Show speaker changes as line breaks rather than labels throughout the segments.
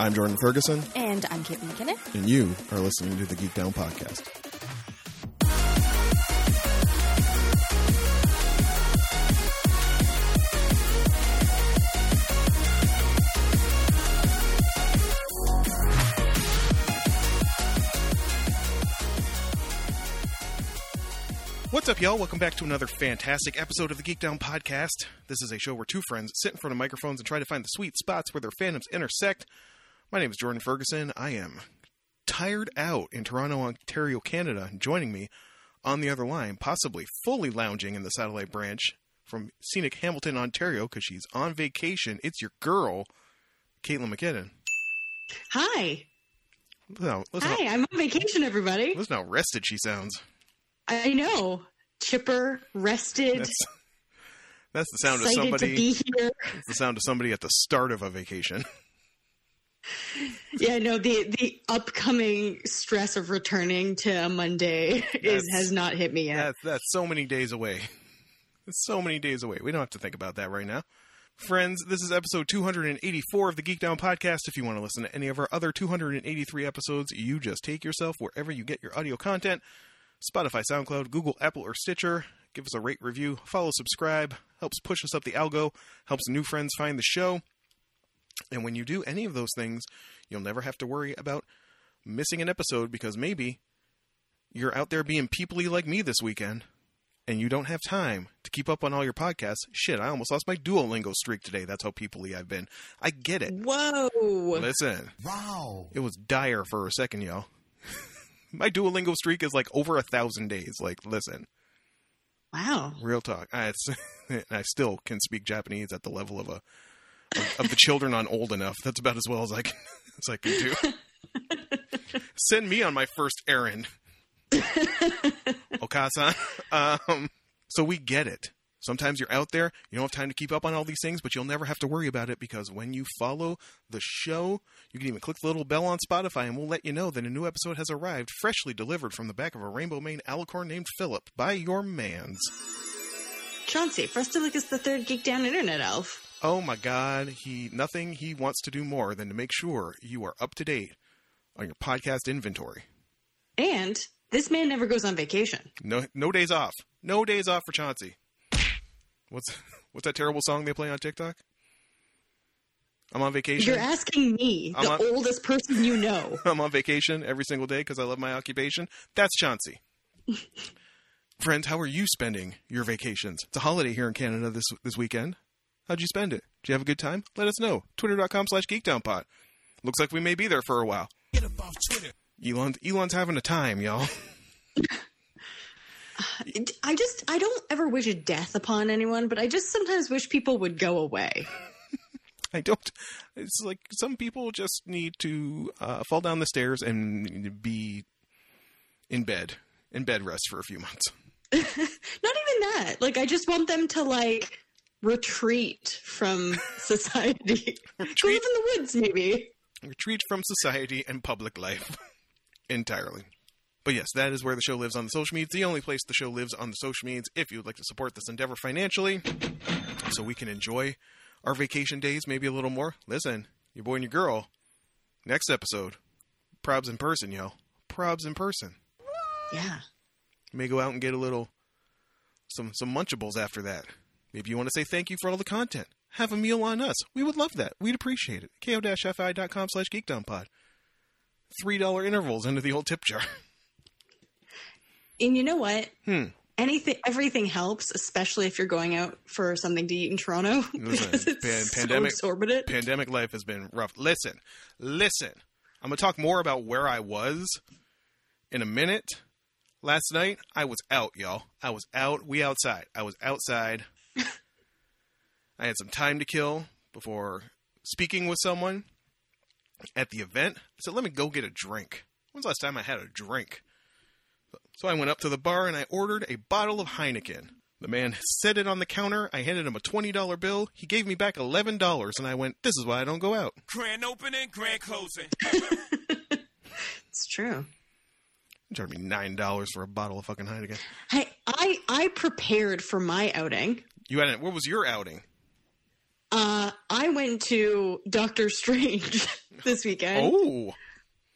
I'm Jordan Ferguson,
And I'm Kate McKinnon.
and you are listening to the Geek Down Podcast. What's up, y'all? Welcome back to another fantastic episode of the Geek Down Podcast. This is a show where two friends sit in front of microphones and try to find the sweet spots where their fandoms intersect. My name is Jordan Ferguson. I am tired out in Toronto, Ontario, Canada. Joining me on the other line, possibly fully lounging in the satellite branch from scenic Hamilton, Ontario, because she's on vacation. It's your girl, Caitlin McKinnon.
Hi. Hi,
how,
I'm on vacation, everybody.
listen how rested she sounds.
I know. Chipper, rested,
That's, that's the sound of
excited
somebody.
to be here.
It's the sound of somebody at the start of a vacation.
Yeah, no, the the upcoming stress of returning to a Monday is has not hit me yet.
That's that's so many days away. It's so many days away. We don't have to think about that right now. Friends, this is episode 284 of the Geek Down podcast. If you want to listen to any of our other 283 episodes, you just take yourself wherever you get your audio content Spotify, SoundCloud, Google, Apple, or Stitcher. Give us a rate, review, follow, subscribe. Helps push us up the algo, helps new friends find the show. And when you do any of those things, you'll never have to worry about missing an episode because maybe you're out there being peoply like me this weekend and you don't have time to keep up on all your podcasts. Shit, I almost lost my Duolingo streak today. That's how peoply I've been. I get it.
Whoa.
Listen. Wow. It was dire for a second, y'all. my Duolingo streak is like over a thousand days. Like, listen,
Wow.
real talk. I, it's, I still can speak Japanese at the level of a of, the children on old enough. That's about as well as I can as I can do. Send me on my first errand. Okasan. Um, so we get it. Sometimes you're out there, you don't have time to keep up on all these things, but you'll never have to worry about it because when you follow the show, you can even click the little bell on Spotify and we'll let you know that a new episode has arrived, freshly delivered from the back of a Rainbow Mane alicorn named Philip by your mans.
Chauncey, Frustaluke is the third geek down internet elf.
Oh my god, he nothing he wants to do more than to make sure you are up to date on your podcast inventory.
And this man never goes on vacation.
No no days off. No days off for Chauncey. What's what's that terrible song they play on TikTok? I'm on vacation.
You're asking me,
I'm
the
on-
oldest person you know.
I'm on vacation every single day because I love my occupation. That's Chauncey. Friends, how are you spending your vacations? It's a holiday here in Canada this this weekend. How'd you spend it? Did you have a good time? Let us know. Twitter.com slash geekdownpod. Looks like we may be there for a while.
Get up off Twitter.
Elon, Elon's having a time, y'all.
I just I don't ever wish death upon anyone, but I just sometimes wish people would go away.
I don't. It's like some people just need to uh, fall down the stairs and be in bed, in bed rest for a few months.
Not even that. Like I just want them to like retreat from society. Go live in the woods, maybe.
retreat from society and public life entirely. But yes, that is where the show lives on the social medias. The only place the show lives on the social media. If you would like to support this endeavor financially, so we can enjoy our vacation days maybe a little more, listen, your boy and your girl. Next episode, probs in person, yo. Probs in person.
Yeah.
May go out and get a little some some munchables after that. Maybe you want to say thank you for all the content. Have a meal on us. We would love that. We'd appreciate it. ko-fi.com slash geekdownpod. Three dollar intervals into the old tip jar.
And you know what?
Hmm.
Anything, everything helps, especially if you're going out for something to eat in Toronto.
Listen,
it's
pan-
so
pandemic-
exorbitant.
Pandemic life has been rough. Listen, listen. I'm gonna talk more about where I was in a minute. Last night I was out, y'all. I was out. We outside. I was outside. I had some time to kill before speaking with someone at the event. I said, "Let me go get a drink." When's the last time I had a drink? So I went up to the bar and I ordered a bottle of Heineken. The man set it on the counter. I handed him a $20 bill. He gave me back $11 and I went, This is why I don't go out.
Grand opening, grand closing.
It's true.
He charged me $9 for a bottle of fucking Heineken.
Hey, I I prepared for my outing.
You had it. What was your outing?
Uh, I went to Doctor Strange this weekend
Oh,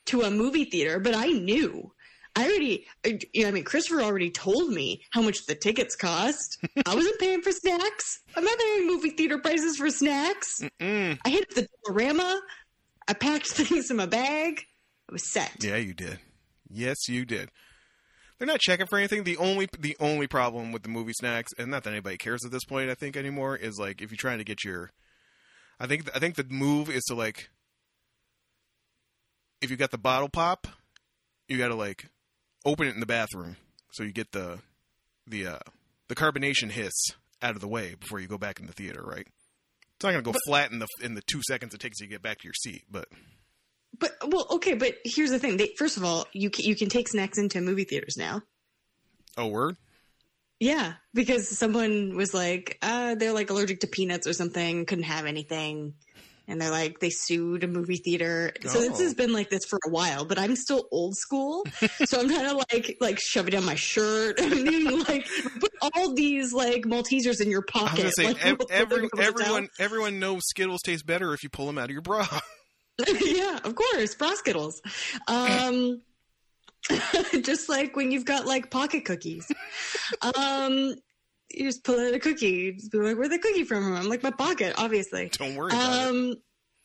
to a movie theater, but I knew. I already, I- you know, I mean, Christopher already told me how much the tickets cost. I wasn't paying for snacks. I'm not paying movie theater prices for snacks.
mm.
I hit the Dollarama. I packed things in my bag. I was set.
yeah, you did. Yes, you did. They're not checking for anything. The only the only problem with the movie snacks, and not that anybody cares at this point, I think anymore, is like if you're trying to get your, I think I think the move is to like, if you got the bottle pop, you got to like open it in the bathroom so you get the the uh the carbonation hiss out of the way before you go back in the theater, right? It's not gonna go flat in the in the two seconds it takes you to get back to your seat, but
But well, okay. But here's the thing. They, first of all, you can, you can take snacks into movie theaters now.
oh word.
Yeah, because someone was like, uh, they're like allergic to peanuts or something, couldn't have anything. And they're like, they sued a movie theater. So this
Oh.
has been like this for a while, but I'm still old school. so I'm trying to like, like shove it down my shirt. I mean, like, put all these like Maltesers in your
I was
pocket.
gonna say
like,
ev- every,
they be able to tell?
everyone everyone knows Skittles taste better if you pull them out of your bra.
yeah, of course, Skittles. Um, just like when you've got like pocket cookies. um, you just pull out a cookie. Just be like, "Where'd the cookie from?" I'm like, "My pocket, obviously."
Don't worry about it.
Um,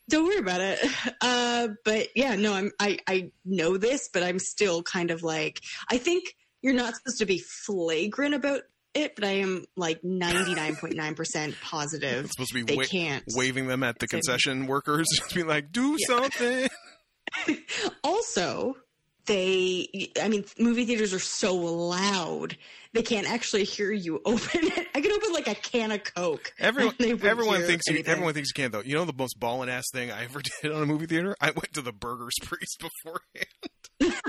don't worry about it. Uh, but yeah, no, I'm I I know this, but I'm still kind of like I think you're not supposed to be flagrant about it, but I am like 99.9% positive
It's supposed to be
they
wa-
can't.
waving them at the
Same.
concession workers, just be like, "Do
Yeah.
something."
also they i mean movie theaters are so loud they can't actually hear you open it i can open like a can of coke
Everyone,
and they wouldn't
everyone
hear
thinks you, everyone thinks you can though. You know the most ballin' ass thing I ever did on a movie theater? I went to the Burger's Priest beforehand,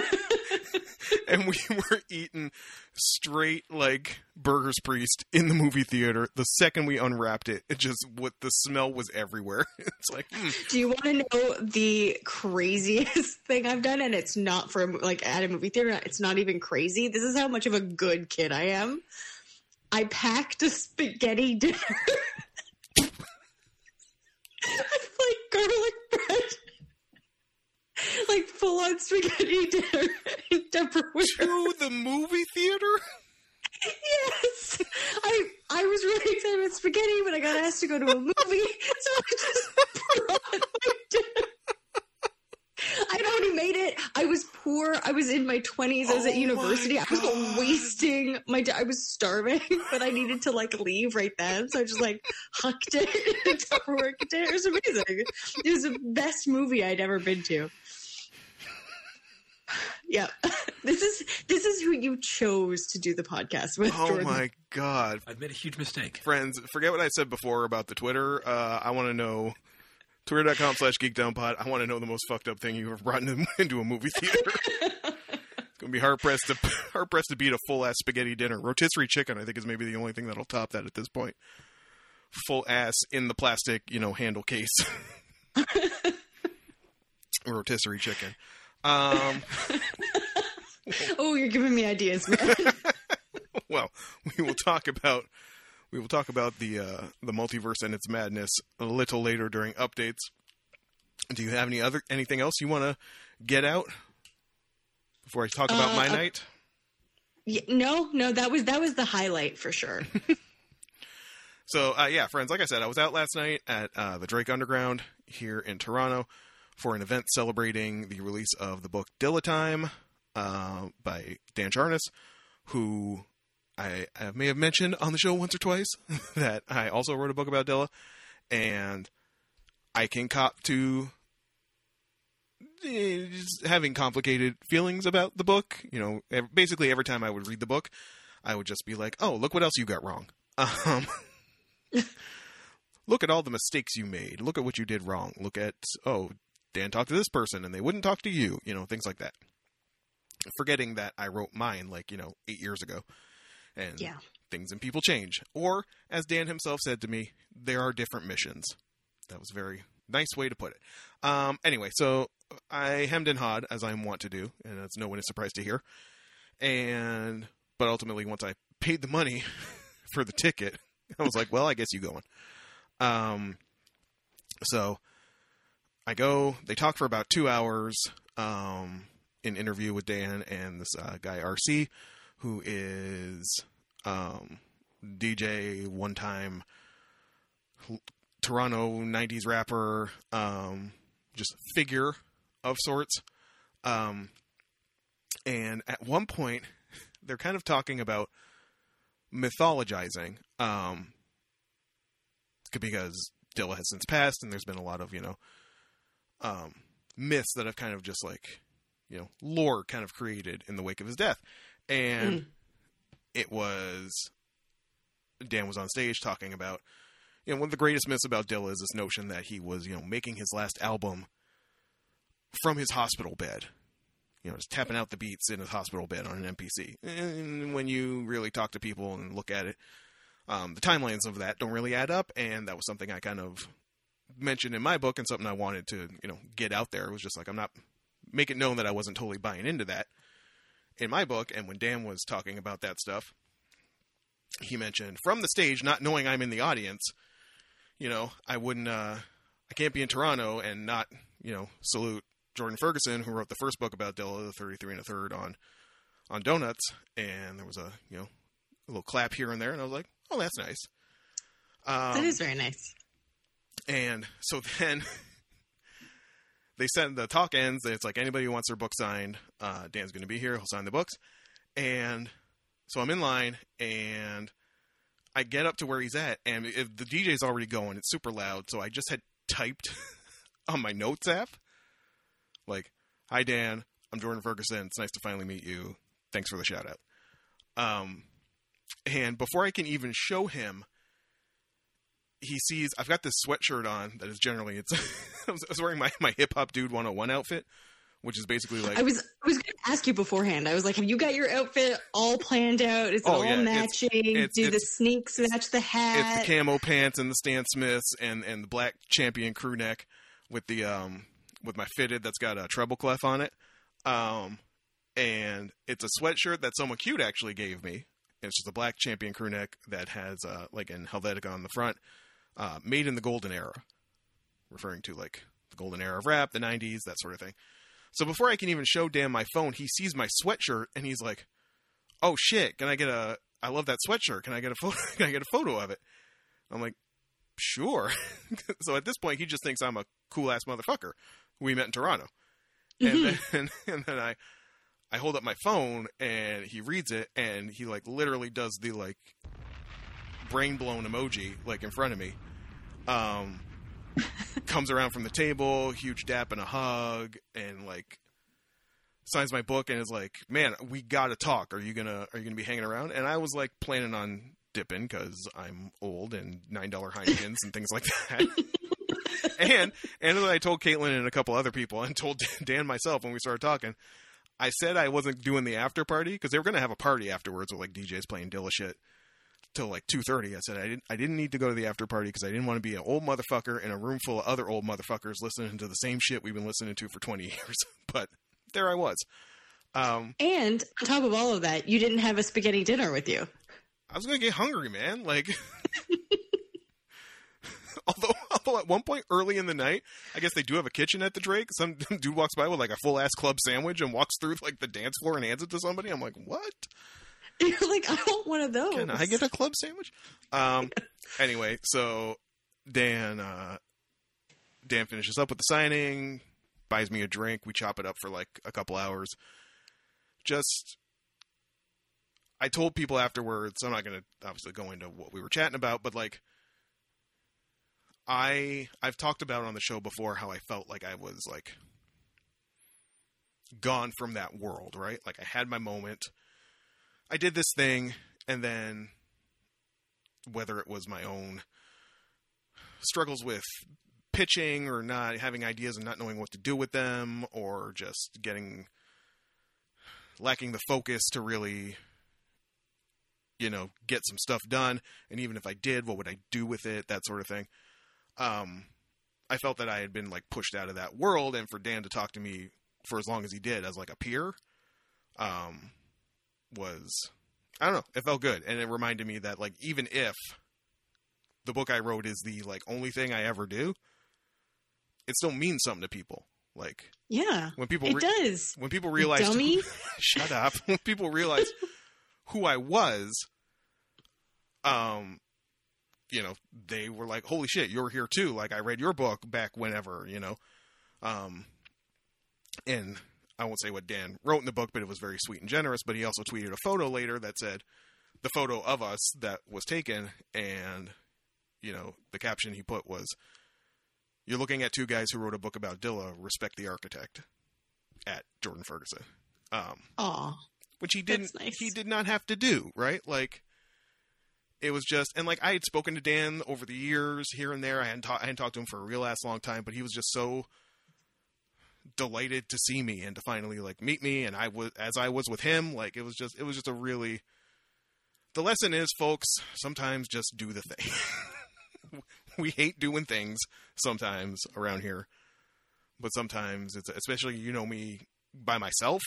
and we were eating straight like Burger's Priest in the movie theater. The second we unwrapped it, it just what the smell was everywhere. It's like, mm,
do you want to know the craziest thing i've done? And it's not mo- like at a movie theater. It's not even crazy. This is how much of a good kid i am. I packed a spaghetti dinner. Like garlic like full on spaghetti dinner in Tupperware.
to the movie theater.
Yes, I I was really excited about spaghetti, but I got asked to go to a movie, so I just brought my dinner. I'd already made it. I was poor. I was in my twenties. I was
Oh
at university. I was
God.
wasting my. di- I was starving, but I needed to like leave right then, so I just like hucked it in a Tupperware. It was amazing. It was the best movie I'd ever been to. Yeah, this is this is who you chose to do the podcast with.
Oh
Jordan.
my god,
I've made a huge mistake.
friends! Forget what I said before about the Twitter. Uh, I want to know. Twitter.com slash geekdownpod. I want to know the most fucked up thing you've ever brought into, a movie theater. it's gonna be hard pressed to hard pressed to beat a full ass spaghetti dinner. Rotisserie chicken, I think, is maybe the only thing that'll top that at this point. Full ass in the plastic, you know, handle case. Rotisserie chicken. Um,
Oh, you're giving me ideas, man.
well, we will talk about we will talk about the uh, the multiverse and its madness a little later during updates. Do you have any other anything else you want to get out before I talk about
Uh,
my
uh,
night?
Yeah, no, no, that was that was the highlight for sure.
So uh, yeah, friends, like I said, I was out last night at uh, the Drake Underground here in Toronto for an event celebrating the release of the book Dilla Time uh, by Dan Charnas, who I, I may have mentioned on the show once or twice that I also wrote a book about Dilla, and I can cop to eh, having complicated feelings about the book. You know, basically every time I would read the book, I would just be like, "Oh, look what else you got wrong." Um, look at all the mistakes you made. Look at what you did wrong. Look at oh, Dan talked to this person and they wouldn't talk to you. You know, things like that. Forgetting that I wrote mine like you know eight years ago, and
Yeah.
things and people change. Or as Dan himself said to me, there are different missions. That was a very nice way to put it. Um, anyway, so I hemmed and hawed as I'm wont to do, and that's no one is surprised to hear. And but ultimately, once I paid the money for the ticket, I was like, well, I guess you going. Um, So I go. They talk for about two hours. Um, in interview with Dan and this uh, guy RC, who is um, DJ, one time Toronto '90s rapper, um, just figure of sorts. Um, and at one point, they're kind of talking about mythologizing, um, because Dilla has since passed, and there's been a lot of you know um, myths that have kind of just like you know lore kind of created in the wake of his death, and it was Dan was on stage talking about you know one of the greatest myths about Dilla is this notion that he was you know making his last album from his hospital bed. You know, just tapping out the beats in his hospital bed on an MPC. And when you really talk to people and look at it, um, the timelines of that don't really add up. And that was something I kind of mentioned in my book and something I wanted to, you know, get out there. It was just like, I'm not, make it known that I wasn't totally buying into that in my book. And when Dan was talking about that stuff, he mentioned from the stage, not knowing I'm in the audience, you know, I wouldn't, uh, I can't be in Toronto and not, you know, salute Jordan Ferguson, who wrote the first book about Dilla, the 33 and a third on, on donuts. And there was a, you know, a little clap here and there. And I was like, oh, that's nice. Um,
that is very nice.
and so then they send the talk ends. It's like anybody who wants their book signed, uh, Dan's going to be here. He'll sign the books. And so I'm in line and I get up to where he's at, and if the DJ's already going. It's super loud. So I just had typed on my notes app, like, "Hi Dan, I'm Jordan Ferguson. It's nice to finally meet you. Thanks for the shout out." Um, and before I can even show him, he sees I've got this sweatshirt on that is generally it's I was wearing my my hip hop dude 101 outfit, which is basically like
I was I was going to ask you beforehand. I was like, have you got your outfit all planned out? Is it
Oh,
all
yeah,
matching?
it's-
Do the
it's-
sneaks match the hat?
it's the camo pants and the Stan Smiths and and the black champion crew neck with the um with my fitted that's got a treble clef on it. Um and it's a sweatshirt that someone cute actually gave me. It's just a black champion crew neck that has uh like in Helvetica on the front, uh made in the golden era. Referring to like the golden era of rap, the 90s, that sort of thing. So before I can even show Dan my phone, he sees my sweatshirt and he's like, "Oh shit, can I get a I love that sweatshirt. Can I get a photo can I get a photo of it?" I'm like, "Sure." so at this point, he just thinks I'm a cool ass motherfucker who we met in Toronto. And then and then I I hold up my phone and he reads it and he like literally does the like brain blown emoji like in front of me. Um comes around from the table, huge dap and a hug, and like signs my book and is like, "Man, we gotta talk. Are you gonna Are you gonna be hanging around?" And I was like planning on dipping because I'm old and nine dollar Heinekens and things like that. and and I told Caitlin and a couple other people and told Dan myself when we started talking. I said I wasn't doing the after party because they were gonna have a party afterwards with like DJs playing Dilla shit till like two thirty. I said I didn't I didn't need to go to the after party because I didn't want to be an old motherfucker in a room full of other old motherfuckers listening to the same shit we've been listening to for twenty years. But there I was. Um,
and on top of all of that, you didn't have a spaghetti dinner with you.
I was gonna get hungry, man. Like, although, although at one point early in the night, I guess they do have a kitchen at the Drake. Some dude walks by with like a full ass club sandwich and walks through like the dance floor and hands it to somebody. I'm like, what?
You're like, I want one of those.
Can I get a club sandwich? Um. anyway, so Dan, uh, Dan finishes up with the signing, buys me a drink. We chop it up for like a couple hours. Just, I told people afterwards. I'm not going to obviously go into what we were chatting about, but like, I I've talked about on the show before how I felt like I was like gone from that world, right? Like I had my moment. I did this thing, and then whether it was my own struggles with pitching or not having ideas and not knowing what to do with them, or just getting lacking the focus to really, you know, get some stuff done. And even if I did, what would I do with it? That sort of thing. Um, I felt that I had been like pushed out of that world, and for Dan to talk to me for as long as he did as like a peer, um, was I don't know. It felt good, and it reminded me that like even if the book I wrote is the like only thing I ever do, it still means something to people. Like
Yeah,
when people
it does.
when people realize
Dummy.
shut up when people realize who I was um you know they were like holy shit you're here too like I read your book back whenever you know um and I won't say what Dan wrote in the book but it was very sweet and generous but he also tweeted a photo later that said the photo of us that was taken and you know the caption he put was you're looking at two guys who wrote a book about Dilla respect the architect at Jordan Ferguson. Um
Aw,
which he didn't
nice.
he did not have to do right? Like it was just and like i had spoken to dan over the years here and there. I hadn't, ta- I hadn't talked to him for a real ass long time but he was just so delighted to see me and to finally like meet me and i was as i was with him like it was just it was just a really the lesson is folks sometimes just do the thing we hate doing things sometimes around here but sometimes it's especially you know me by myself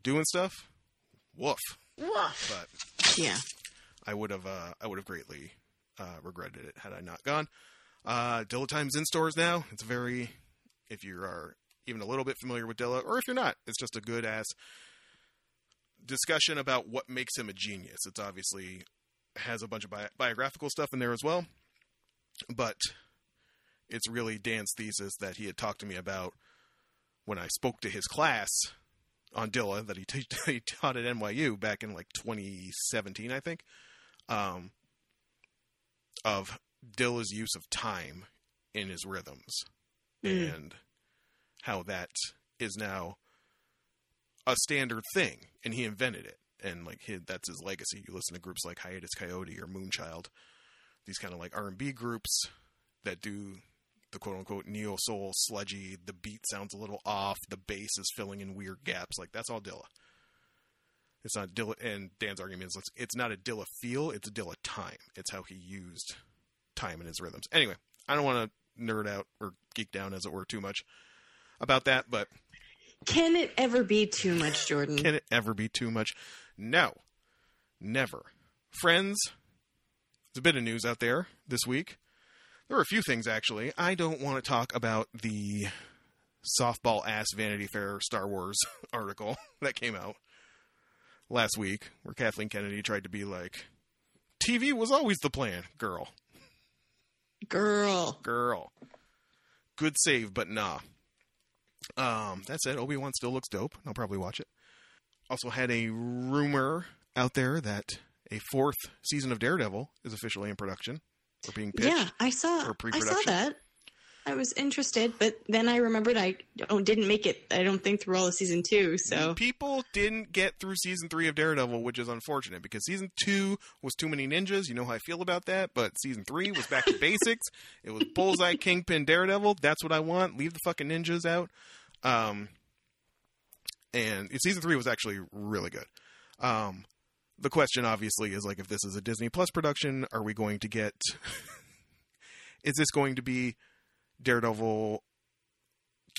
doing stuff woof woof but
yeah.
I would have uh, I would have greatly uh, regretted it had I not gone. Uh, Dilla Time's in stores now. It's very if you are even a little bit familiar with Dilla, or if you're not, it's just a good ass discussion about what makes him a genius. It's obviously has a bunch of bi- biographical stuff in there as well, but it's really Dan's thesis that he had talked to me about when I spoke to his class on Dilla that he, t- he taught at NYU back in like 2017, I think, um, of Dilla's use of time in his rhythms
Mm.
and how that is now a standard thing, and he invented it, and like that's his legacy. You listen to groups like Hiatus Kaiyote or Moonchild, these kind of like R and B groups that do the quote unquote neo soul sludgy. The beat sounds a little off. The bass is filling in weird gaps. Like that's all Dilla. It's not Dilla. And Dan's argument is it's not a Dilla feel. It's a Dilla time. It's how he used time in his rhythms. Anyway, I don't want to nerd out or geek down as it were too much about that, but
Can it ever be too much, Jordan?
can it ever be too much? No, never. Friends, there's a bit of news out there this week. There are a few things actually. I don't want to talk about the softball ass Vanity Fair Star Wars article that came out last week, where Kathleen Kennedy tried to be like, "TV was always the plan, girl."
Girl.
girl. Good save, but nah. Um, that said, Obi Wan still looks dope. I'll probably watch it. Also, had a rumor out there that a fourth season of Daredevil is officially in production or being pitched.
Yeah, I saw. I saw that. I was interested, but then I remembered I didn't make it. I don't think through all of season two. So
People didn't get through season three of Daredevil, which is unfortunate because season two was too many ninjas. You know how I feel about that. But season three was back to basics. It was Bullseye, Kingpin, Daredevil. That's what I want. Leave the fucking ninjas out. Um, and season three was actually really good. Um, the question obviously is like, if this is a Disney Plus production, are we going to get? is this going to be Daredevil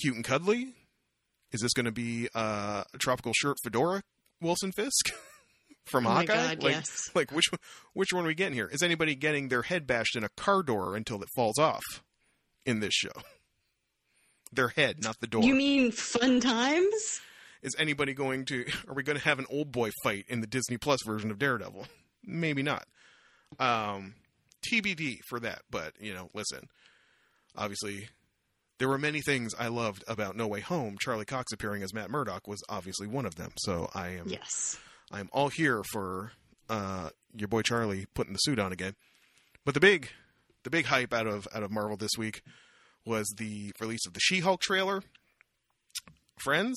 cute and cuddly? Is this going to be uh, a tropical shirt fedora Wilson Fisk from
Oh
Hawkeye?
God,
like,
yes.
like which one- which one are we getting here? Is anybody getting their head bashed in a car door until it falls off in this show? Their head, not the door.
you mean fun times?
Is anybody going to? Are we going to have an old boy fight in the Disney Plus version of Daredevil? Maybe not. Um, TBD for that. But you know, listen. Obviously, there were many things I loved about No Way Home. Charlie Cox appearing as Matt Murdock was obviously one of them. So I am
Yes.
I'm all here for uh, your boy Charlie putting the suit on again. But the big, the big hype out of out of Marvel this week was the release of the She-Hulk trailer. Friends,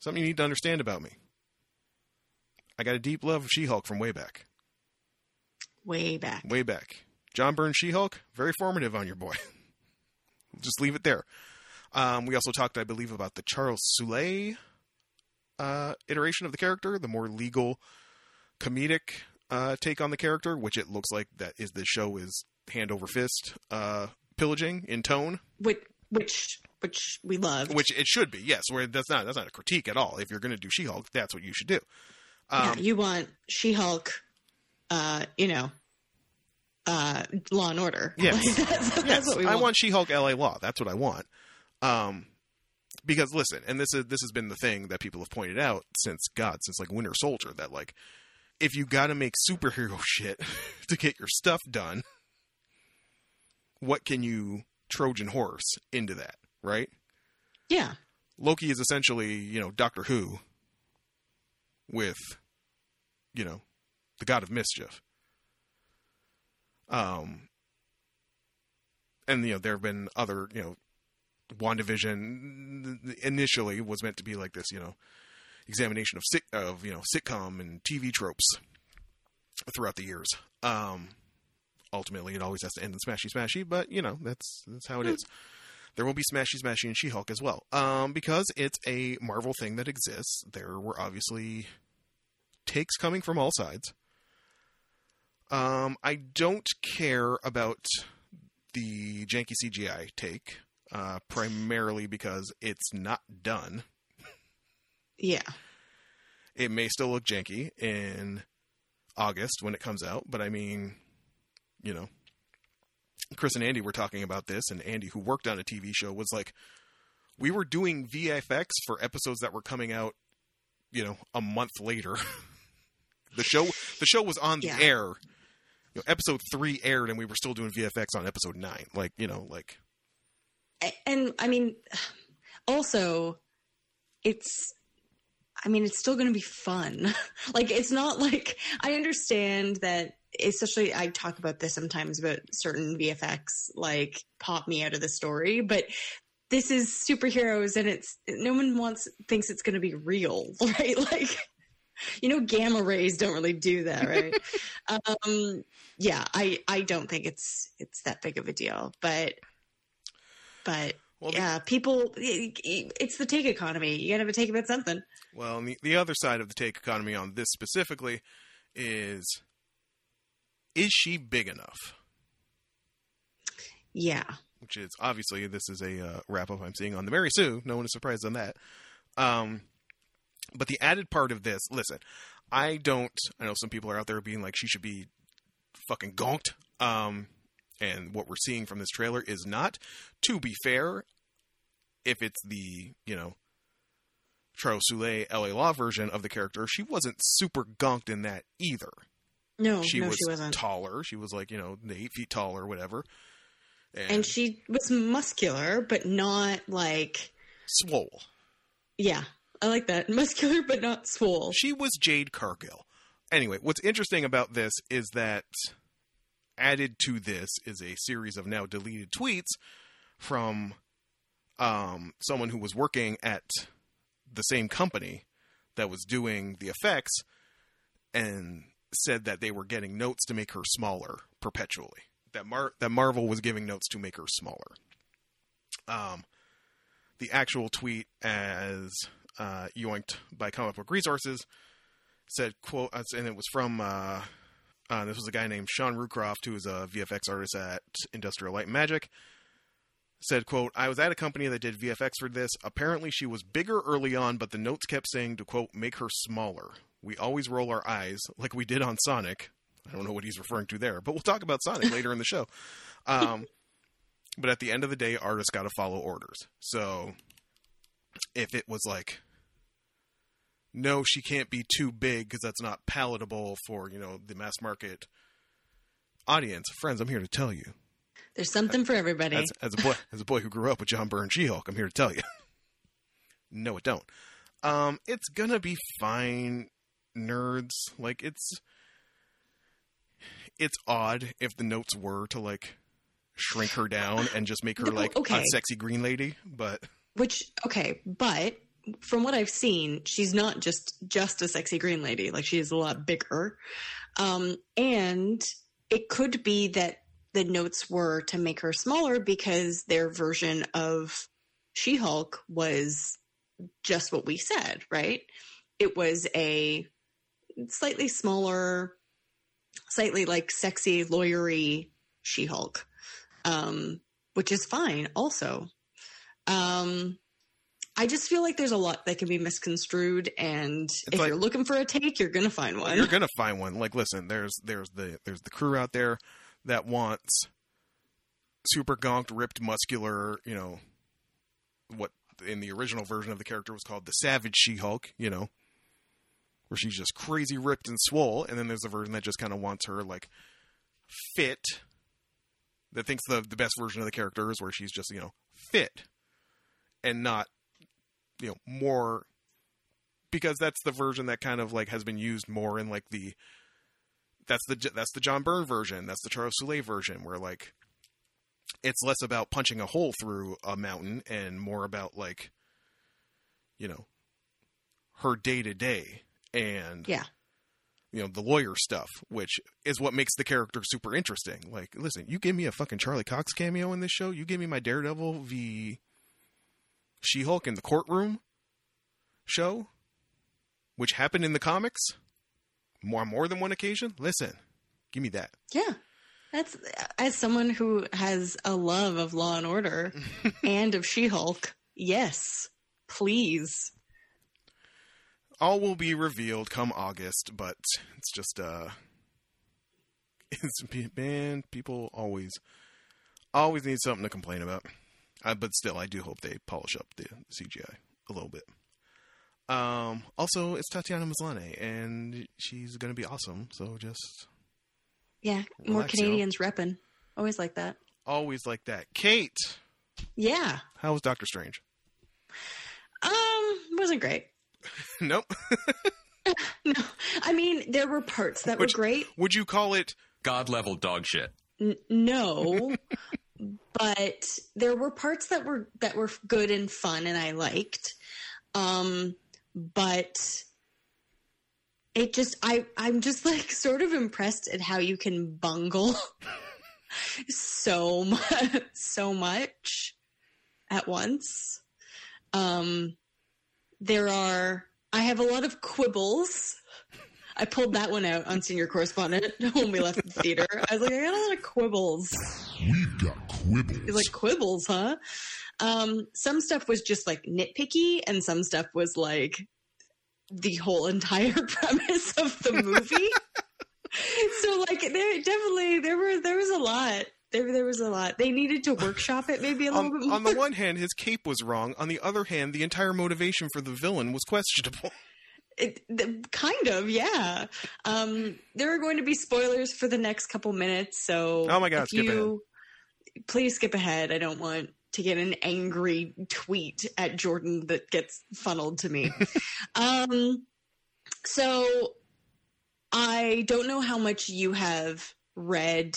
something you need to understand about me. I got a deep love of She-Hulk from way back,
Way back.
way back. John Byrne She-Hulk, very formative on your boy. Just leave it there. Um, we also talked, I believe, about the Charles Soule uh, iteration of the character, the more legal, comedic uh, take on the character, which it looks like that is the show is hand over fist uh, pillaging in tone,
Which which which we love.
which it should be. Yes, where that's not that's not a critique at all. If you're going to do She-Hulk, that's what you should do.
yeah,
Um,
you want She Hulk, uh, you know, uh, Law and Order.
Yes.
Like, that's, that's
Yes,
what we
I
want.
want She-Hulk LA Law. That's what I want. Um, because listen, and this is this has been the thing that people have pointed out since God, since like Winter Soldier, that like if you got to make superhero shit to get your stuff done, what can you Trojan horse into that, right?
Yeah,
Loki is essentially, you know, Doctor Who with, you know, the God of Mischief. Um, and you know, there have been other, you know, WandaVision initially was meant to be like this, you know, examination of sit of you know sitcom and TV tropes throughout the years. Um, ultimately, it always has to end in smashy smashy, but you know that's that's how it is. There will be smashy smashy and She Hulk as well, um, because it's a Marvel thing that exists. There were obviously takes coming from all sides. Um, I don't care about the janky CGI take, uh, primarily because it's not done.
yeah.
It may still look janky in August when it comes out, but I mean, you know, Chris and Andy were talking about this, and Andy, who worked on a TV show, was like, we were doing VFX for episodes that were coming out, you know, a month later. the show, the show was on the
Yeah.
air. You know, episode three aired, and we were still doing VFX on episode nine. Like, you know, like
A- and I mean, also, it's. I mean, it's still going to be fun. like, it's not like I understand that. Especially, I talk about this sometimes about certain VFX, like pop me out of the story, but this is superheroes, and it's no one wants thinks it's going to be real, right? Like, you know, gamma rays don't really do that, right? um, yeah, I I don't think it's it's that big of a deal, but but
well, the-
yeah, people, it's the take economy. You gotta have a take about something.
Well, and the, the other side of the take economy on this specifically is is she big enough?
Yeah.
Which is obviously this is a uh, wrap up I'm seeing on the Mary Sue. No one is surprised on that. Um, but the added part of this, listen, I don't. I know some people are out there being like she should be fucking gonked. Um, and what we're seeing from this trailer is not. To be fair, if it's the you know Charles Soule LA Law version of the character, she wasn't super gonked in that either.
No,
she
no,
was
she wasn't.
taller. She was like you know eight feet tall or whatever, and,
and she was muscular, but not like,
swole.
yeah, I like that. Muscular, but not swole.
She was Jade Cargill. Anyway, what's interesting about this is that added to this is a series of now deleted tweets from um, someone who was working at the same company that was doing the effects and said that they were getting notes to make her smaller perpetually. That Mar- that Marvel was giving notes to make her smaller. Um, the actual tweet, as uh, yoinked by Comic Book Resources, said quote, uh, and it was from uh, uh, this was a guy named Sean Rucroft, who is a VFX artist at Industrial Light and Magic. Said quote, I was at a company that did VFX for this. Apparently, she was bigger early on, but the notes kept saying to quote, make her smaller. We always roll our eyes like we did on Sonic. I don't know what he's referring to there, but we'll talk about Sonic later in the show. Um, but at the end of the day, artists got to follow orders. So if it was like, no, she can't be too big because that's not palatable for you know the mass market audience. Friends, I'm here to tell you,
There's something for everybody.
as, as a boy, as a boy who grew up with John Byrne She-Hulk, I'm here to tell you. no, it don't. Um, it's gonna be fine, nerds. Like it's, it's odd if the notes were to like shrink her down and just make her like
okay.
a sexy green lady, but
Which okay, but from what I've seen, she's not just just a sexy green lady. Like she is a lot bigger, um, and it could be that the notes were to make her smaller because their version of She-Hulk was just what we said, right? It was a slightly smaller, slightly like sexy, lawyery She-Hulk, um, which is fine. Also, um, I just feel like there's a lot that can be misconstrued, and if
like-
you're looking for a take, you're gonna find one.
You're gonna find one. Like, listen, there's there's the there's the crew out there. that wants super gonked, ripped, muscular, you know, what in the original version of the character was called the Savage She Hulk, you know, where she's just crazy ripped and swole. And then there's a version that just kind of wants her like fit, that thinks the the best version of the character is where she's just you know fit and not you know more because that's the version that kind of like has been used more in like the that's the that's the John Byrne version that's the Charles Soule version where like it's less about punching a hole through a mountain and more about like you know her day to day and
Yeah.
you know the lawyer stuff which is what makes the character super interesting like listen you give me a fucking charlie cox cameo in this show you give me my daredevil v she-hulk in the courtroom show which happened in the comics more more than one occasion listen give me that
Yeah. That's as someone who has a love of Law and Order and of She-Hulk. Yes. Please.
all will be revealed come august but it's just uh it's man people always always need something to complain about uh, but still i do hope they polish up the cgi a little bit um also it's tatiana maslany and she's gonna be awesome so just
Yeah. More
Relax, yo.
Canadians repping. Always like that.
always like that kate
Yeah.
how was doctor strange
Um, wasn't great.
nope
No. I mean, there were parts that
Which-
were great.
would you call it
God level dog shit.
N- no. But there were parts that were that were good and fun and I liked. Um but it just I I'm just like sort of impressed at how you can bungle so much so much at once. Um there are I have a lot of quibbles. I pulled that one out on senior correspondent when we left the theater. I was like, I got a lot of quibbles.
We've got quibbles.
Like quibbles, huh? Um, some stuff was just like nitpicky, and some stuff was like the whole entire premise of the movie. so like there definitely there were there was a lot. There there was a lot. They needed to workshop it maybe a little bit
on,
more.
on the one hand his cape was wrong on the other hand the entire motivation for the villain was questionable
It, kind of, yeah. Um, there are going to be spoilers for the next couple minutes, so
Oh my God,
if
skip
you, Please skip ahead. I don't want to get an angry tweet at Jordan that gets funneled to me. um, so I don't know how much you have read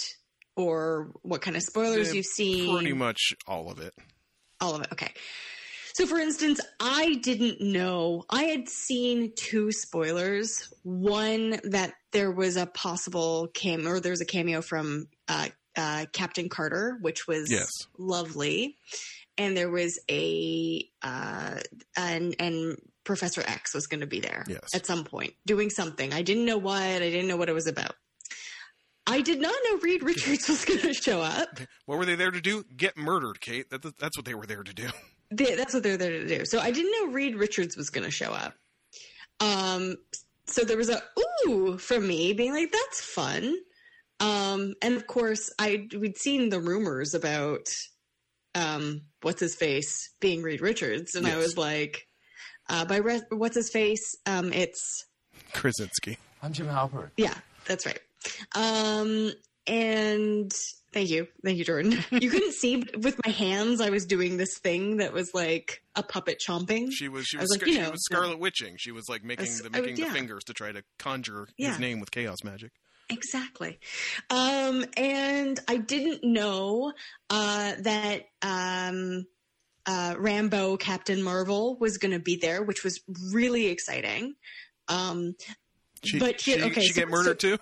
or what kind of spoilers
Yeah,
you've seen
pretty much all of it
all of it. Okay. So, for instance, I didn't know. I had seen two spoilers. One that there was a possible cameo, or there was a cameo from uh, uh, Captain Carter, which was
Yes.
lovely, and there was a uh, and and Professor X was going to be there
Yes.
at some point doing something. I didn't know what. I didn't know what it was about. I did not know Reed Richards was going to show up.
What were they there to do? Get murdered, Kate. That, that's what they were there to do.
They, that's what they're there to do. So I didn't know Reed Richards was going to show up. Um, so there was a ooh from me being like, "That's fun." Um, and of course, I we'd seen the rumors about um, what's his face being Reed Richards, and I was like, uh, "By re- what's his face? Um, it's
Krasinski.
I'm Jim Halpert.
yeah, that's right." Um, and thank you, thank you, Jordan. You couldn't see but with my hands. I was doing this thing that was like a puppet chomping.
She was she
I
was,
was like,
scar-
you
she
know,
was Scarlet Witching. She was like making
s-
the
I would-
making the fingers to try to conjure
Yeah.
his name with chaos magic.
Exactly. Um, and I didn't know uh, that um, uh, Rambeau Captain Marvel was going to be there, which was really exciting. Um,
She,
But
she,
here- okay,
she
so-
get murdered too.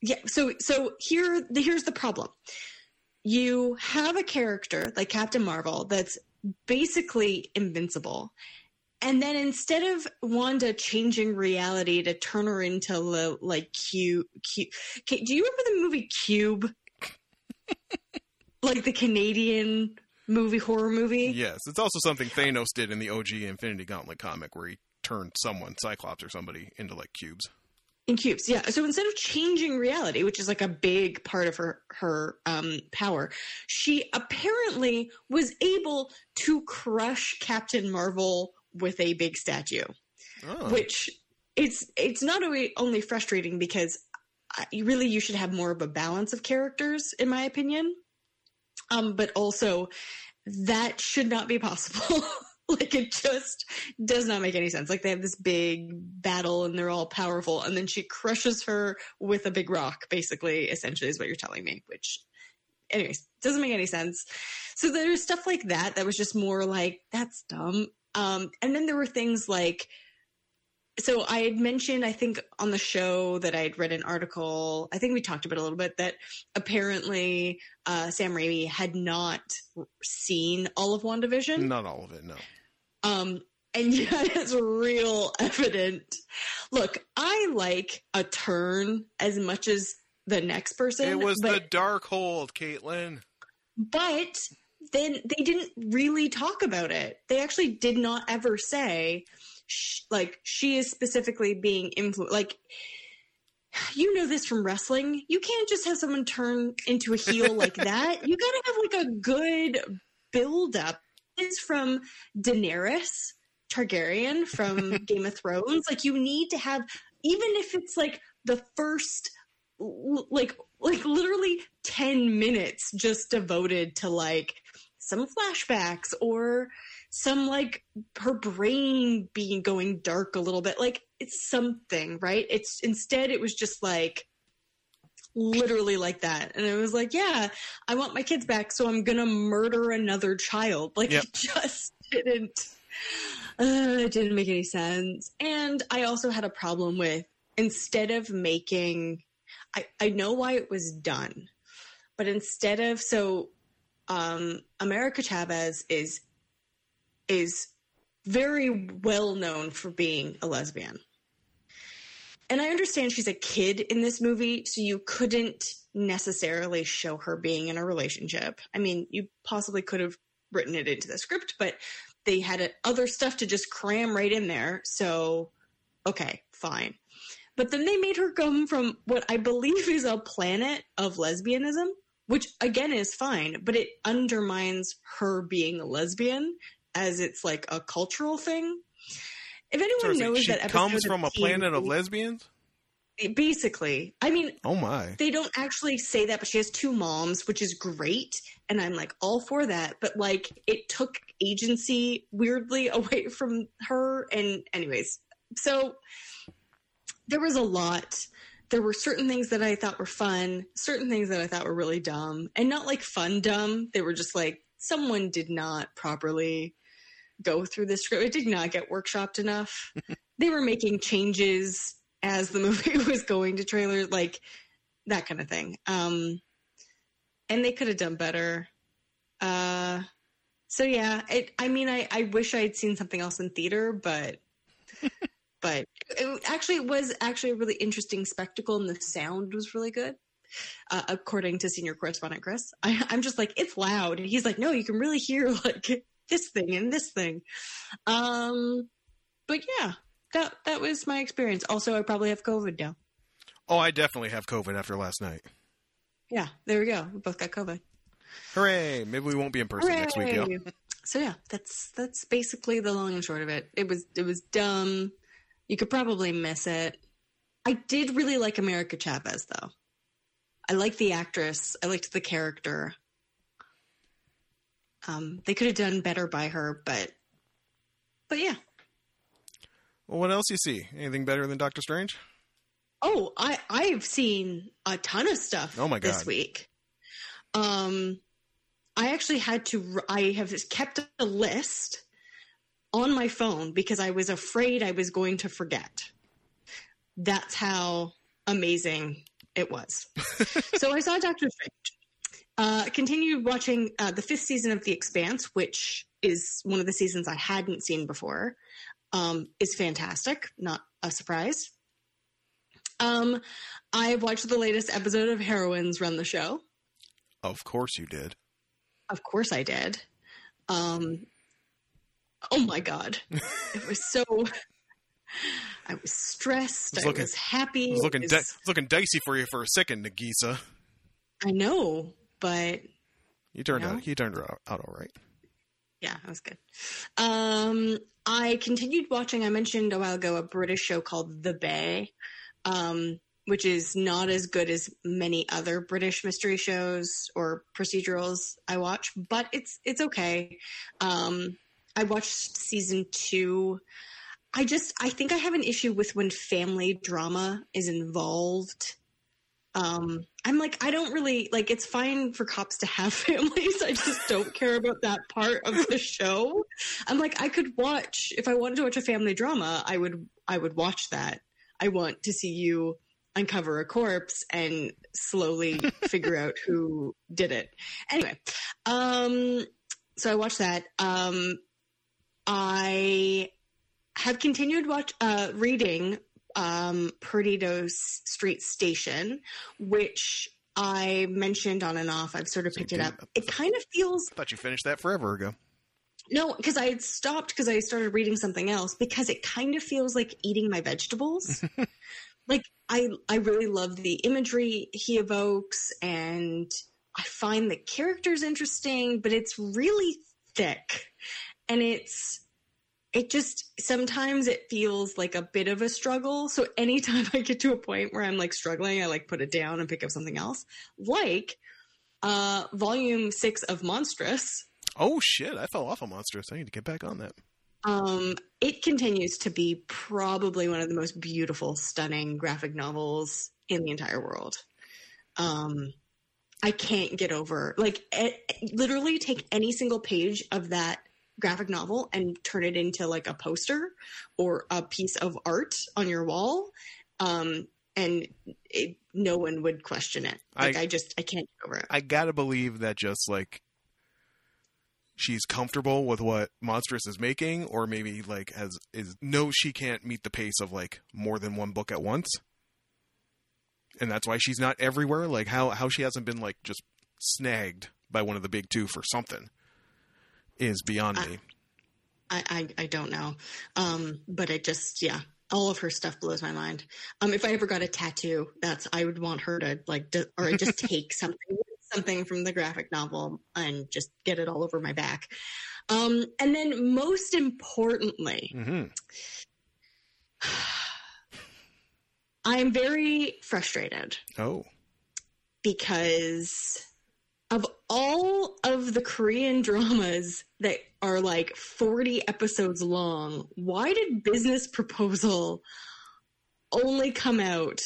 yeah. So so here the, here's the problem. You have a character like Captain Marvel that's basically invincible. And then instead of Wanda changing reality to turn her into li- like Cube, Cube, do you remember the movie Cube? like the Canadian movie horror movie?
Yes, it's also something Thanos did in the OG Infinity Gauntlet comic, where he turned someone, Cyclops or somebody, into like cubes.
in cubes yeah so instead of changing reality which is like a big part of her her um power she apparently was able to crush captain marvel with a big statue
Oh.
which it's it's not only frustrating because I, really you should have more of a balance of characters in my opinion. Um but also that should not be possible. Like it just does not make any sense. Like they have this big battle and they're all powerful and then she crushes her with a big rock basically essentially is what you're telling me which anyways doesn't make any sense. So there's stuff like that that was just more like that's dumb um and then there were things like so I had mentioned, I think on the show that I'd read an article. I think we talked about it a little bit that apparently uh, Sam Raimi had not seen all of WandaVision.
Not all of it, no.
Um, and yet it's real evident. Look, I like a turn as much as the next person.
It was
but,
the Darkhold, Caitlin.
but then they didn't really talk about it. They actually did not ever say sh- like she is specifically being influenced. Like you know this from wrestling. You can't just have someone turn into a heel like that. You got to have like a good build up. It's from Daenerys Targaryen from Game of Thrones. Like you need to have even if it's like the first like like literally 10 minutes just devoted to like some flashbacks or some like her brain being going dark a little bit. Like it's something right? It's instead it was just like literally like that. And it was like yeah i want my kids back so i'm gonna murder another child. Like
Yep.
it just didn't uh, it didn't make any sense. And i also had a problem with instead of making i i know why it was done but instead of so um america chavez is is very well known for being a lesbian and I understand she's a kid in this movie, so you couldn't necessarily show her being in a relationship. I mean, you possibly could have written it into the script, but they had other stuff to just cram right in there. So, okay, fine. But then they made her come from what I believe is a planet of lesbianism, which again is fine, but it undermines her being a lesbian as it's like a cultural thing. If anyone
So like
knows
she
that episode
comes from a planet of lesbians?
basically i mean
Oh my.
they don't actually say that but she has two moms which is great and i'm like all for that but like it took agency weirdly away from her and anyways so there was a lot there were certain things that i thought were fun certain things that i thought were really dumb and not like fun dumb. They were just like someone did not properly go through the script. It did not get workshopped enough. They were making changes as the movie was going to trailers like that kind of thing. Um and they could have done better. Uh so yeah it i mean i i wish i had seen something else in theater but but it actually it was actually a really interesting spectacle and the sound was really good uh, according to senior correspondent chris I, i'm just like it's loud and he's like no you can really hear like this thing and this thing um but yeah that that was my experience also i probably have covid now
Oh, I definitely have COVID after last night.
yeah there we go we both got covid
Hooray! Maybe we won't be in person next week, yo.
So yeah, that's that's basically the long and short of it. It was it was dumb. You could probably miss it. I did really like America Chavez though. I liked the actress. I liked the character. Um, they could have done better by her, but but yeah.
Well, what else you see? Anything better than Doctor Strange?
Oh, I I've seen a ton of stuff.
Oh my god!
This week, um, I actually had to. I have kept a list on my phone because I was afraid I was going to forget. That's how amazing it was. so I saw Doctor Strange. Uh, continued watching uh, the fifth season of The Expanse, which is one of the seasons I hadn't seen before. Um, is fantastic. Not a surprise. Um, I watched the latest episode of Heroines Run the Show.
Of course you did.
Of course I did. Um, oh my god, it was so. I was stressed.
It's
I
looking-
was happy.
It was looking
it was-
looking dicey for you for a second, Nagisa.
I know, but
You turned
No?
out you turned out, out all right.
yeah, that was good. Um, I continued watching. I mentioned a while ago a British show called The Bay, um, which is not as good as many other British mystery shows or procedurals I watch, but it's it's okay. Um, I watched season two. I just I think I have an issue with when family drama is involved. Um, I'm like I don't really like it's fine for cops to have families. I just don't care about that part of the show. I'm like I could watch if I wanted to watch a family drama, I would I would watch that. I want to see you uncover a corpse and slowly figure out who did it. Anyway, um so I watched that. Um I have continued watch uh reading um Perdido Street Station, which I mentioned on and off. I've sort of picked it up. It kind of feels
I thought you finished that forever ago.
no, because I had stopped because I started reading something else because it kind of feels like eating my vegetables. like I I really love the imagery he evokes and I find the characters interesting, but it's really thick. And it's it just sometimes it feels like a bit of a struggle. So anytime I get to a point where I'm like struggling, I like put it down and pick up something else. Like uh volume 6 of Monstress
Oh shit! I fell off of Monstress. I need to get back on that.
Um, it continues to be probably one of the most beautiful, stunning graphic novels in the entire world. Um, I can't get over like it, literally take any single page of that graphic novel and turn it into like a poster or a piece of art on your wall. Um, and it, no one would question it. Like
I-
I, just I can't get over it.
I gotta believe that just like she's comfortable with what Monstress is making, or maybe like has is knows she can't meet the pace of like more than one book at once, and that's why she's not everywhere. Like how how she hasn't been like just snagged by one of the big two for something is beyond
I-
me.
I, I, I don't know. Um, but it just, yeah, all of her stuff blows my mind. Um, if I ever got a tattoo, that's, I would want her to like, d or just take something, something from the graphic novel and just get it all over my back. Um, and then most importantly,
mm-hmm.
I'm very frustrated
Oh,
because of all of the Korean dramas that are like 40 episodes long, why did Business Proposal only come out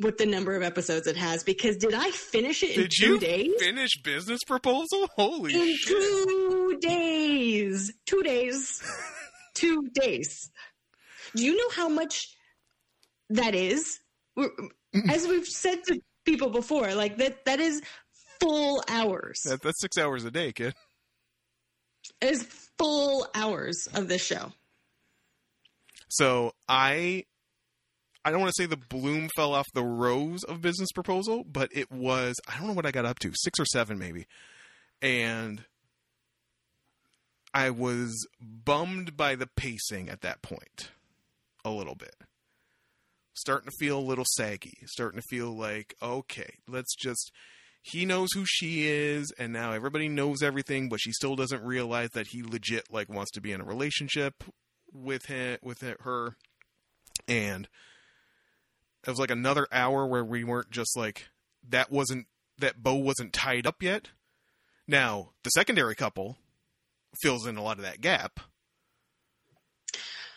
with the number of episodes it has? Because did I finish it in
did
two
you
days?
finish Business Proposal? Holy
in
shit!
two days. Two days. two days. Do you know how much that is? As we've said to people before, like that that is full hours.
That, that's six hours a day, kid.
It is full hours of this show.
So I I don't want to say the bloom fell off the rose of business proposal, but it was I don't know what I got up to, 6 or 7 maybe. And I was bummed by the pacing at that point a little bit. Starting to feel a little saggy, starting to feel like okay, let's just he knows who she is and now everybody knows everything but she still doesn't realize that he legit like wants to be in a relationship with him with her. And it was like another hour where we weren't just like that wasn't that bow wasn't tied up yet. Now the secondary couple fills in a lot of that gap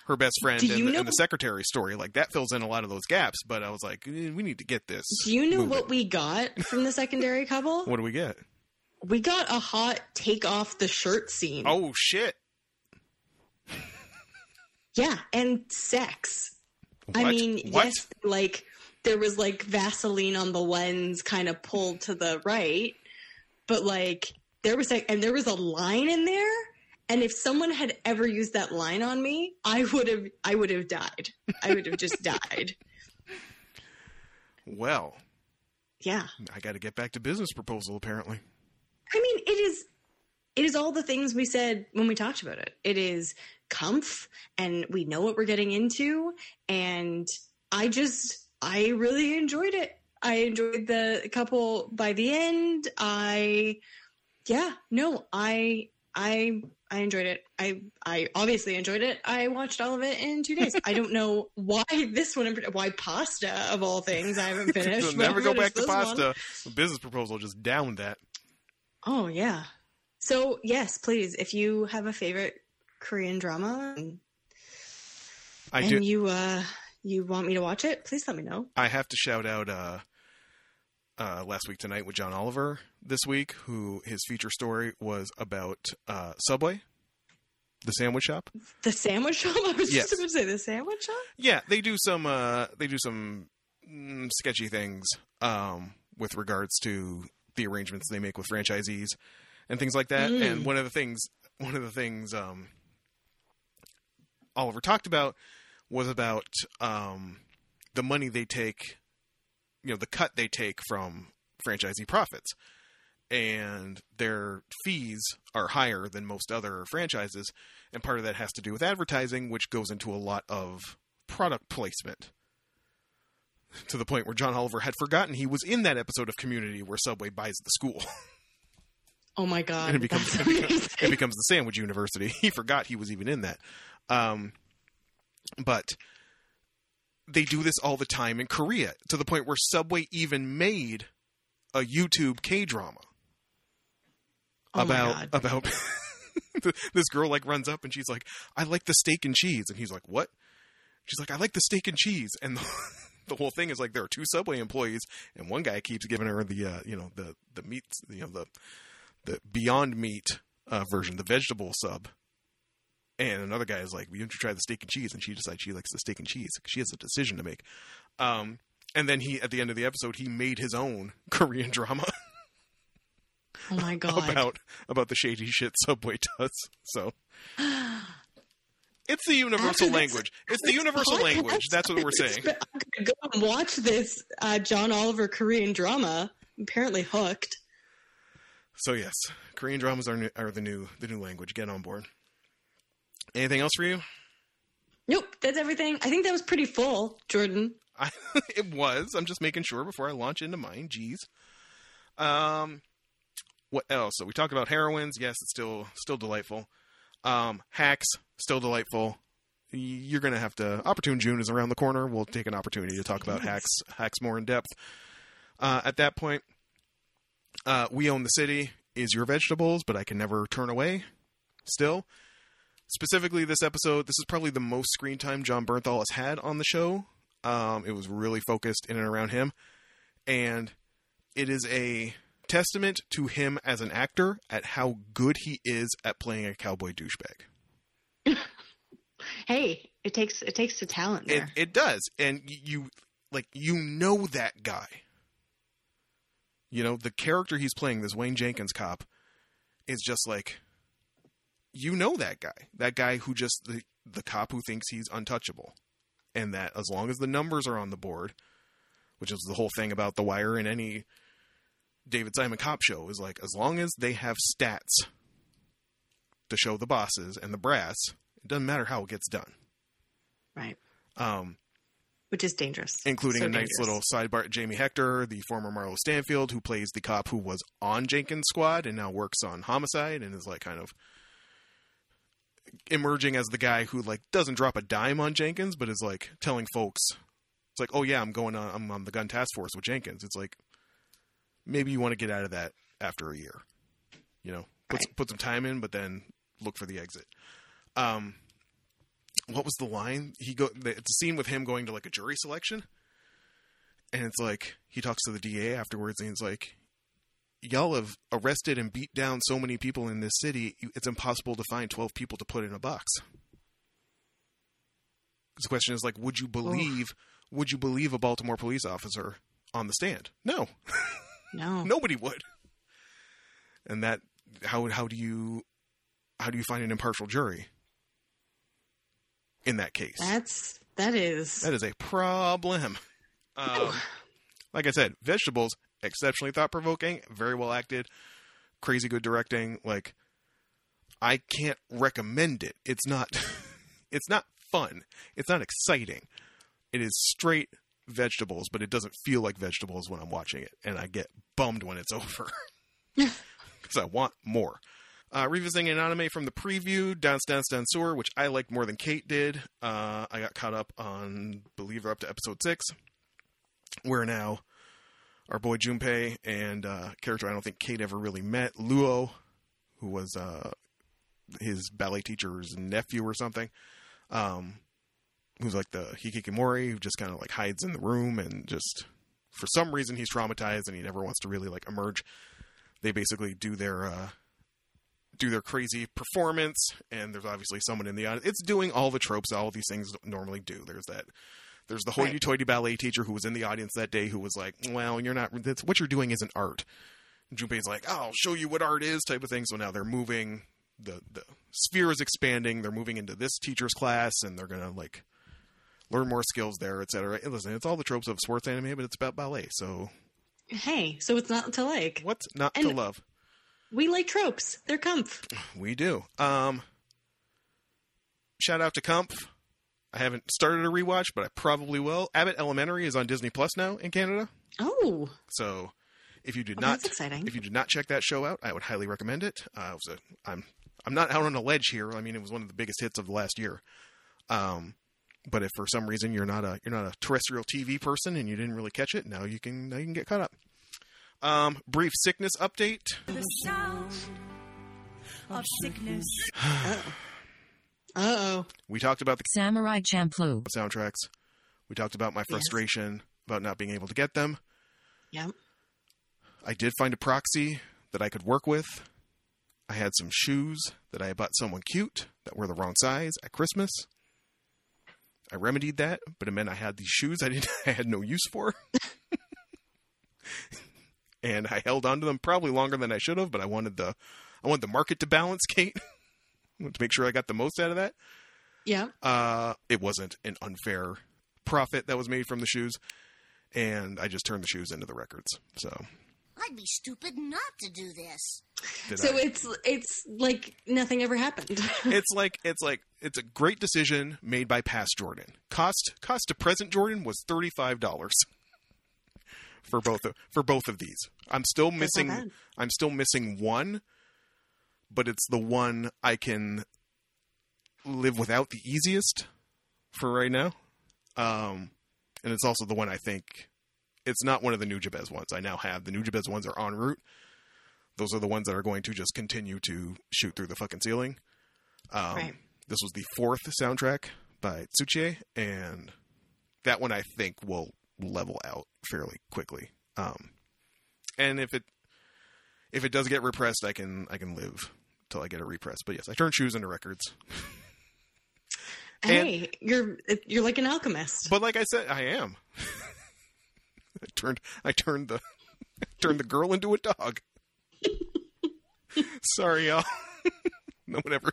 her best friend and the,
know-
and the secretary story like that fills in a lot of those gaps but i was like eh, we need to get this
Do you know
moving.
what we got from the secondary couple?
what do we get
We got a hot take off the shirt scene.
oh shit
Yeah, and sex. I mean,
What?
yes, like there was like Vaseline on the lens kind of pulled to the right, but like there was like, and there was a line in there. And if someone had ever used that line on me, I would have, I would have died. I would have just died.
well
Yeah.
i got to get back to business proposal apparently
I mean, it is, it is all the things we said when we talked about it. It is comf and we know what we're getting into and I just I really enjoyed it. I enjoyed the couple by the end. I yeah, no, I I I enjoyed it. I I obviously enjoyed it. I watched all of it in two days. I don't know why this one, why pasta of all things. I haven't finished.
You'll never go back to
one.
pasta. The business proposal just downed that.
Oh yeah. So yes, please, if you have a favorite Korean drama and,
I
and
do.
you uh you want me to watch it, please let me know.
I have to shout out uh, uh, last week tonight with John Oliver this week, who his feature story was about uh, Subway, the sandwich shop.
The sandwich shop. I was
Yes.
just going to say the sandwich shop.
Yeah, they do some uh, they do some mm, sketchy things um, with regards to the arrangements they make with franchisees and things like that.
Mm.
And one of the things one of the things um, Oliver talked about was about um, the money they take, you know, the cut they take from franchisee profits. And their fees are higher than most other franchises. And part of that has to do with advertising, which goes into a lot of product placement. To the point where John Oliver had forgotten he was in that episode of Community where Subway buys the school.
Oh my god.
and it becomes, it becomes, it becomes the Sandwich University. He forgot he was even in that. Um, but they do this all the time in Korea to the point where Subway even made a YouTube K drama
Oh
about about this girl like runs up and she's like, "I like the steak and cheese," and he's like, "What?" She's like, "I like the steak and cheese," and the, the whole thing is like there are two Subway employees, and one guy keeps giving her the uh, you know the the meat you know the the Beyond Meat uh, version, the vegetable sub. And another guy is like, "We want you to try the steak and cheese," and she decides she likes the steak and cheese. Because she has a decision to make. Um, and then he, at the end of the episode, he made his own Korean drama
Oh my god.
about about the shady shit Subway does. So it's the universal
this-
language. It's the universal
podcast,
language. That's what we're saying.
I'm gonna go and watch this uh, John Oliver Korean drama. I'm apparently hooked.
So yes, Korean dramas are new, are the new the new language. Get on board. Anything else for you?
Nope, that's everything. I think that was pretty full, Jordan.
I, it was. I'm just making sure before I launch into mine. Jeez. Um, what else? So we talked about heroines. Yes, it's still still delightful. Um, hacks still delightful. You're gonna have to. Opportune June is around the corner. We'll take an opportunity to talk about hacks hacks more in depth. Uh, at that point, uh, we own the city is your vegetables, but I can never turn away. Still, specifically this episode, this is probably the most screen time Jon Bernthal has had on the show. Um, it was really focused in and around him, and it is a testament to him as an actor at how good he is at playing a cowboy douchebag.
Hey, it takes it takes a talent
It
there.
it does, and you like you know that guy. You know the character he's playing, this Wayne Jenkins cop, is just like you know that guy. That guy who just the the cop who thinks he's untouchable, and that as long as the numbers are on the board, which is the whole thing about the wire in any David Simon cop show is like as long as they have stats to show the bosses and the brass, it doesn't matter how it gets done.
right.
Um,
Which is dangerous.
including
So
a nice
dangerous.
little sidebar Jamie Hector, the former Marlo Stanfield, who plays the cop who was on Jenkins' squad and now works on Homicide and is like kind of emerging as the guy who like doesn't drop a dime on Jenkins, but is like telling folks, it's like, oh yeah, I'm going on, I'm on the gun task force with Jenkins. It's like maybe you want to get out of that after a year, you know, put
Right.
put some time in, but then look for the exit. Um, what was the line? He go. the- It's a scene with him going to like a jury selection, and it's like he talks to the DA afterwards, and he's like, "Y'all have arrested and beat down so many people in this city. It's impossible to find twelve people to put in a box. The question is like, would you believe? Would you believe a Baltimore police officer on the stand? No,
No.
nobody would. And that how how do you how do you find an impartial jury in that case?
That's that is
That is a problem. Um, like I said, vegetables exceptionally thought provoking, very well acted, crazy good directing. Like I can't recommend it. It's not it's not fun. It's not exciting. It is straight vegetables, but it doesn't feel like vegetables when I'm watching it, and I get bummed when it's over because I want more. Uh, revisiting an anime from the preview, Dance Dance Danseur, which I liked more than Kate did. Uh, I got caught up on, believe up to episode six, where now our boy Junpei and uh, character I don't think Kate ever really met, Luo, who was uh, his ballet teacher's nephew or something, um, who's like the hikikomori, who just kind of like hides in the room and just for some reason he's traumatized and he never wants to really like emerge. They basically do their uh, do their crazy performance, and there's obviously someone in the audience. It's doing all the tropes all these things normally do. There's that. There's the hoity-toity ballet teacher who was in the audience that day who was like, "Well, you're not. That's, what you're doing isn't art." And Junpei's like, "I'll show you what art is," type of thing. So now they're moving. The the sphere is expanding. They're moving into this teacher's class, and they're gonna like learn more skills there, etc. Listen, it's all the tropes of sports anime, but it's about ballet. So
Hey, so it's not to like.
what's not to love?
We like tropes. They're comf.
We do. Um, shout out to Comp. I haven't started a rewatch, but I probably will. Abbott Elementary is on Disney Plus now in Canada.
Oh,
So if you did
Well,
not, if you did not check that show out, I would highly recommend it. Uh, it was a, I'm I'm not out on a ledge here. I mean, it was one of the biggest hits of the last year. Um, but if for some reason you're not a you're not a terrestrial TV person and you didn't really catch it, now you can now you can get caught up. Um, brief sickness update.
the sound of sickness.
uh oh.
We talked about the
Samurai Champloo.
soundtracks. We talked about my
Yes.
frustration about not being able to get them.
Yep.
I did find a proxy that I could work with. I had some shoes that I bought someone cute that were the wrong size at Christmas. I remedied that, but it meant I had these shoes I didn't I had no use for. and I held on to them probably longer than I should have, but I wanted the I wanted the market to balance, Kate. To make sure I got the most out of that.
Yeah.
Uh, it wasn't an unfair profit that was made from the shoes, and I just turned the shoes into the records. So
I'd be stupid not to do this.
did
So
I.
it's it's like nothing ever happened.
it's like it's like it's a great decision made by past Jordan. Cost cost to present Jordan was thirty five dollars for both of, for both of these. I'm still missing. I'm still missing one, but it's the one I can live without the easiest for right now. Um, and it's also the one I think it's not one of the Nujabes ones. I now have the Nujabes ones are en route. Those are the ones that are going to just continue to shoot through the fucking ceiling. Um,
Right.
This was the fourth soundtrack by Tsuchie, and that one I think will level out fairly quickly. Um, and if it if it does get repressed, I can I can live till I get it repressed. But yes, I turn shoes into records.
hey, you're you're like an alchemist.
But like I said, I am. I turned I turned the turned the girl into a dog. Sorry, y'all. no one ever.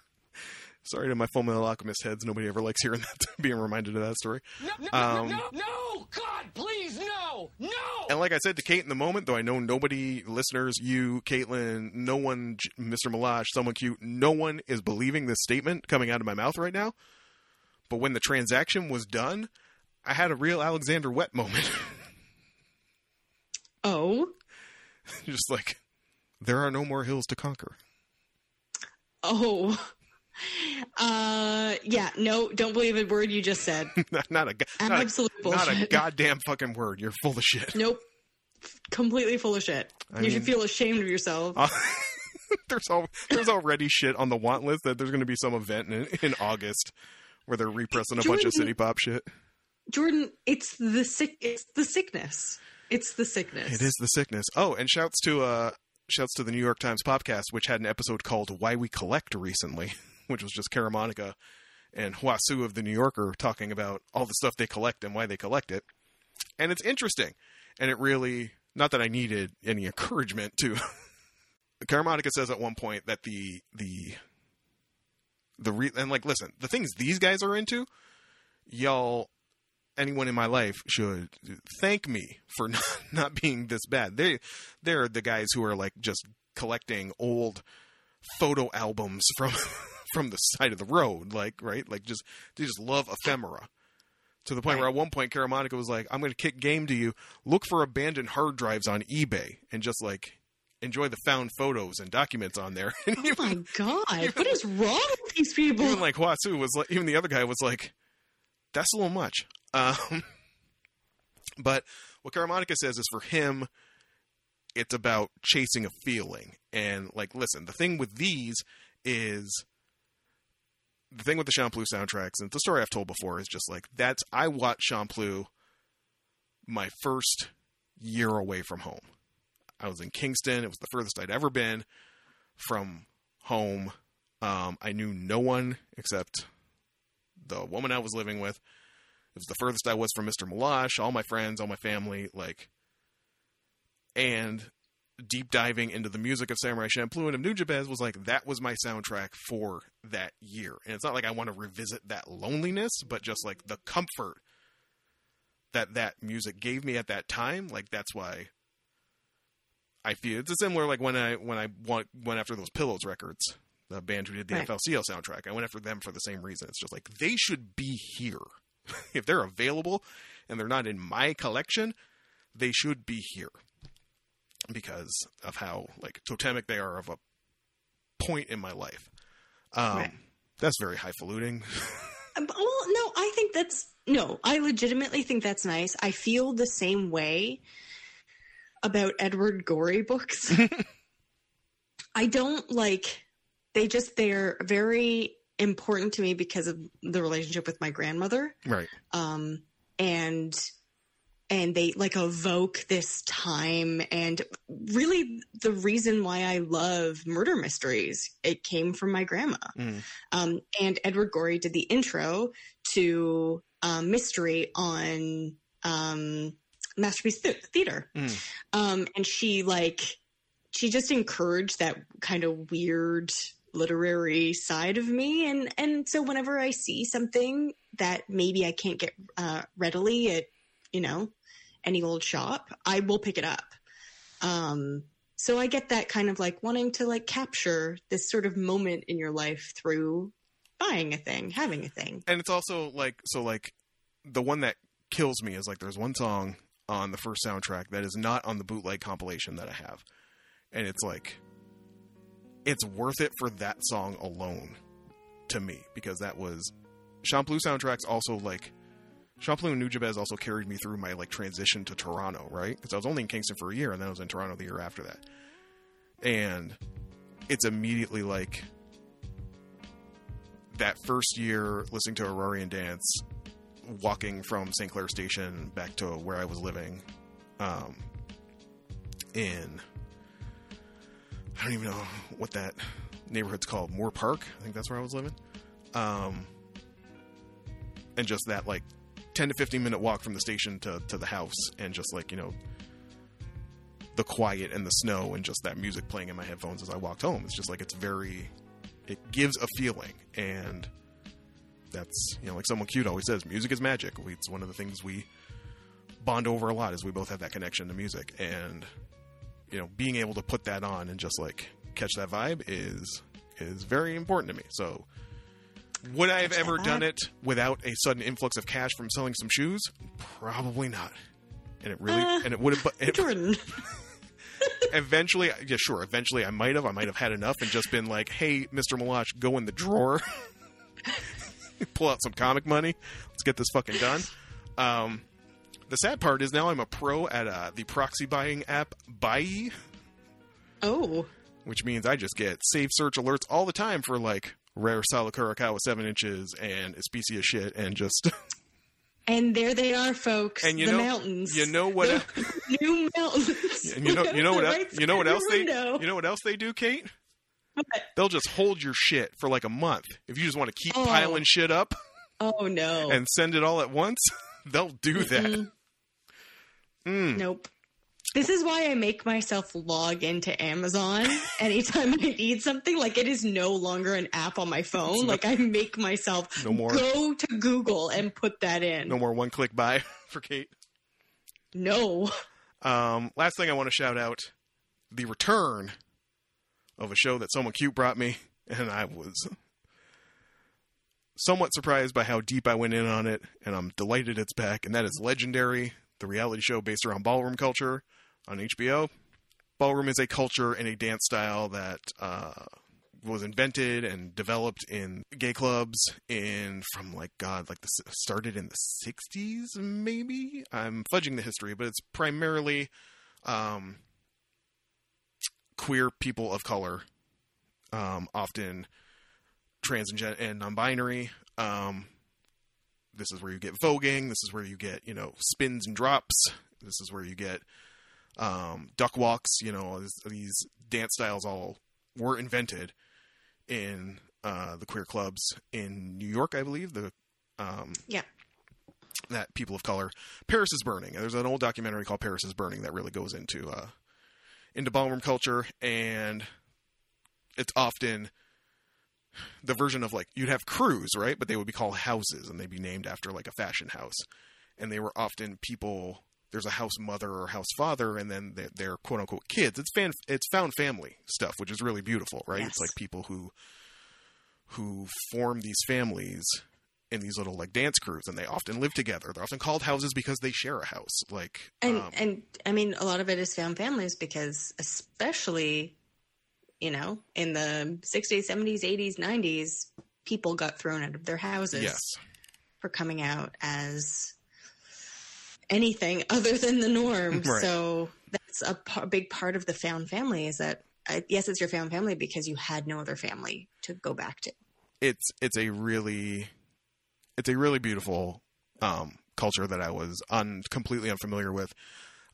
Sorry to my Full Metal Alchemist heads. Nobody ever likes hearing that, being reminded of that story. No, no, um,
no! No, God, please, no! No!
And like I said to Kate in the moment, though I know nobody, listeners, you, Caitlin, no one, Mr. Milage, someone cute, no one is believing this statement coming out of my mouth right now. But when the transaction was done, I had a real Alexander Wet moment.
oh,
Just like, there are no more hills to conquer.
oh. Uh, yeah. No, don't believe a word you just said.
not, a, not, a,
Absolute
not a goddamn fucking word. You're full of shit.
Nope. Completely full of shit.
I
you should feel ashamed of yourself.
Uh, there's all, there's already shit on the want list that there's going to be some event in, in August where they're repressing a bunch of city pop shit.
Jordan, it's the sick. It's the sickness. It's the sickness.
It is the sickness. Oh, and shouts to uh shouts to the New York Times podcast, which had an episode called "Why We Collect" recently, which was just Caramanica and Hua Hsu of the New Yorker talking about all the stuff they collect and why they collect it. And it's interesting, and it really not that I needed any encouragement to. Caramanica says at one point that the the the re- and like listen, the things these guys are into, y'all anyone in my life should thank me for not, not being this bad. They they're the guys who are like just collecting old photo albums from from the side of the road, like right, like just they just love ephemera. To the point where at one point, Caramanica was like, "I'm going to kick game to you. Look for abandoned hard drives on eBay and just like enjoy the found photos and documents on there." And
Oh
even,
my god, what is wrong with these people?
even like Hua Hsu was like, even the other guy was like, "That's a little much." Um, but what Caramanica says is for him, it's about chasing a feeling. And like, listen, the thing with these is the thing with the Champloo soundtracks, and the story I've told before is just like that's I watched Champloo my first year away from home. I was in Kingston. It was the furthest I'd ever been from home. Um, I knew no one except the woman I was living with. It was the furthest I was from Mr. Malash, all my friends, all my family, like, and deep diving into the music of Samurai Champloo and of Nujabes was like that was my soundtrack for that year. And it's not like I want to revisit that loneliness, but just like the comfort that that music gave me at that time. Like that's why I feel it's similar. Like when I when I went went after those Pillows records, the band who did the
Right.
FLCL soundtrack, I went after them for the same reason. It's just like they should be here if they're available and they're not in my collection. They should be here because of how like totemic they are of a point in my life. Um,
Right.
That's very highfalutin.
Uh, Well, no, I think that's no. I legitimately think that's nice. I feel the same way about Edward Gorey books. I don't like. They just they're very important to me because of the relationship with my grandmother.
right.
um, and and they like evoke this time and really the reason why I love murder mysteries it came from my grandma
Mm.
um, and Edward Gorey did the intro to um, mystery on um, Masterpiece Thea- Theater
Mm.
um, and she like she just encouraged that kind of weird literary side of me and and so whenever i see something that maybe i can't get uh, readily at you know any old shop i will pick it up. Um so i get that kind of like wanting to like capture this sort of moment in your life through buying a thing having a thing.
And it's also like so like the one that kills me is like there's one song on the first soundtrack that is not on the bootleg compilation that I have, and it's like it's worth it for that song alone to me because that was Champloo soundtracks also like Champloo and Nujabes also carried me through my like transition to Toronto, right? Because I was only in Kingston for a year and then I was in Toronto the year after that, and it's immediately like that first year listening to Aruarian dance, walking from St. Clair Station back to where I was living, um, in I don't even know what that neighborhood's called, Moore Park. I think that's where I was living. Um, and just that like ten to fifteen minute walk from the station to to the house, and just like you know the quiet and the snow and just that music playing in my headphones as I walked home. It's just like it's very it gives a feeling. And that's you know like someone cute always says music is magic. It's one of the things we bond over a lot is we both have that connection to music. And you know being able to put that on and just like catch that vibe is is very important to me. So would i have ever done it without a sudden influx of cash from selling some shoes? Probably not. And it really
Uh,
and it would have it,
jordan.
Eventually yeah sure eventually i might have i might have had enough and just been like hey mr malash go in the drawer pull out some comic money let's get this fucking done. Um the sad part is now i'm a pro at uh, the proxy buying app buy
oh.
which means i just get save search alerts all the time for like rare Salakura with seven inches and Especia shit and just
and there they are folks
and you
the
know
mountains
you know what
new mountains
and you know you know what else, you know what else they you know what else they do Kate
What?
they'll just hold your shit for like a month if you just want to keep
Oh.
piling shit up
oh no
and send it all at once they'll do that. Mm.
Nope. This is why I make myself log into Amazon anytime I need something. Like it is no longer an app on my phone. Like I make myself
No more.
go to Google and put that in.
no more one click buy for Kate
No.
Um, last thing I want to shout out the return of a show that someone cute brought me, and I was somewhat surprised by how deep I went in on it, and I'm delighted it's back. And that is Legendary, the reality show based around ballroom culture on HBO. Ballroom is a culture and a dance style that uh, was invented and developed in gay clubs in from like God, like this started in the '60s, maybe. I'm fudging the history, but it's primarily um, queer people of color, um, often trans and, non-binary. Um, this is where you get voguing. This is where you get you know spins and drops. This is where you get um, duck walks. You know these, these dance styles all were invented in uh, the queer clubs in New York, I believe. The um,
Yeah.
that people of color. Paris is burning. There's an old documentary called Paris is Burning that really goes into uh, into ballroom culture, and it's often the version of like you'd have crews, right? But they would be called houses, and they'd be named after like a fashion house, and they were often people. There's a house mother or house father, and then they're, they're quote unquote kids. It's fan, it's found family stuff, which is really beautiful, right?
Yes.
It's like people who who form these families in these little like dance crews, and they often live together. They're often called houses because they share a house. Like,
And
um,
and I mean, a lot of it is found families because, especially, you know, in the '60s, '70s, '80s, '90s, people got thrown out of their houses
yes,
for coming out as anything other than the norm.
Right.
So that's a p- big part of the found family is that uh, yes, it's your found family because you had no other family to go back to.
it's it's a really it's a really beautiful um, culture that I was un, completely unfamiliar with.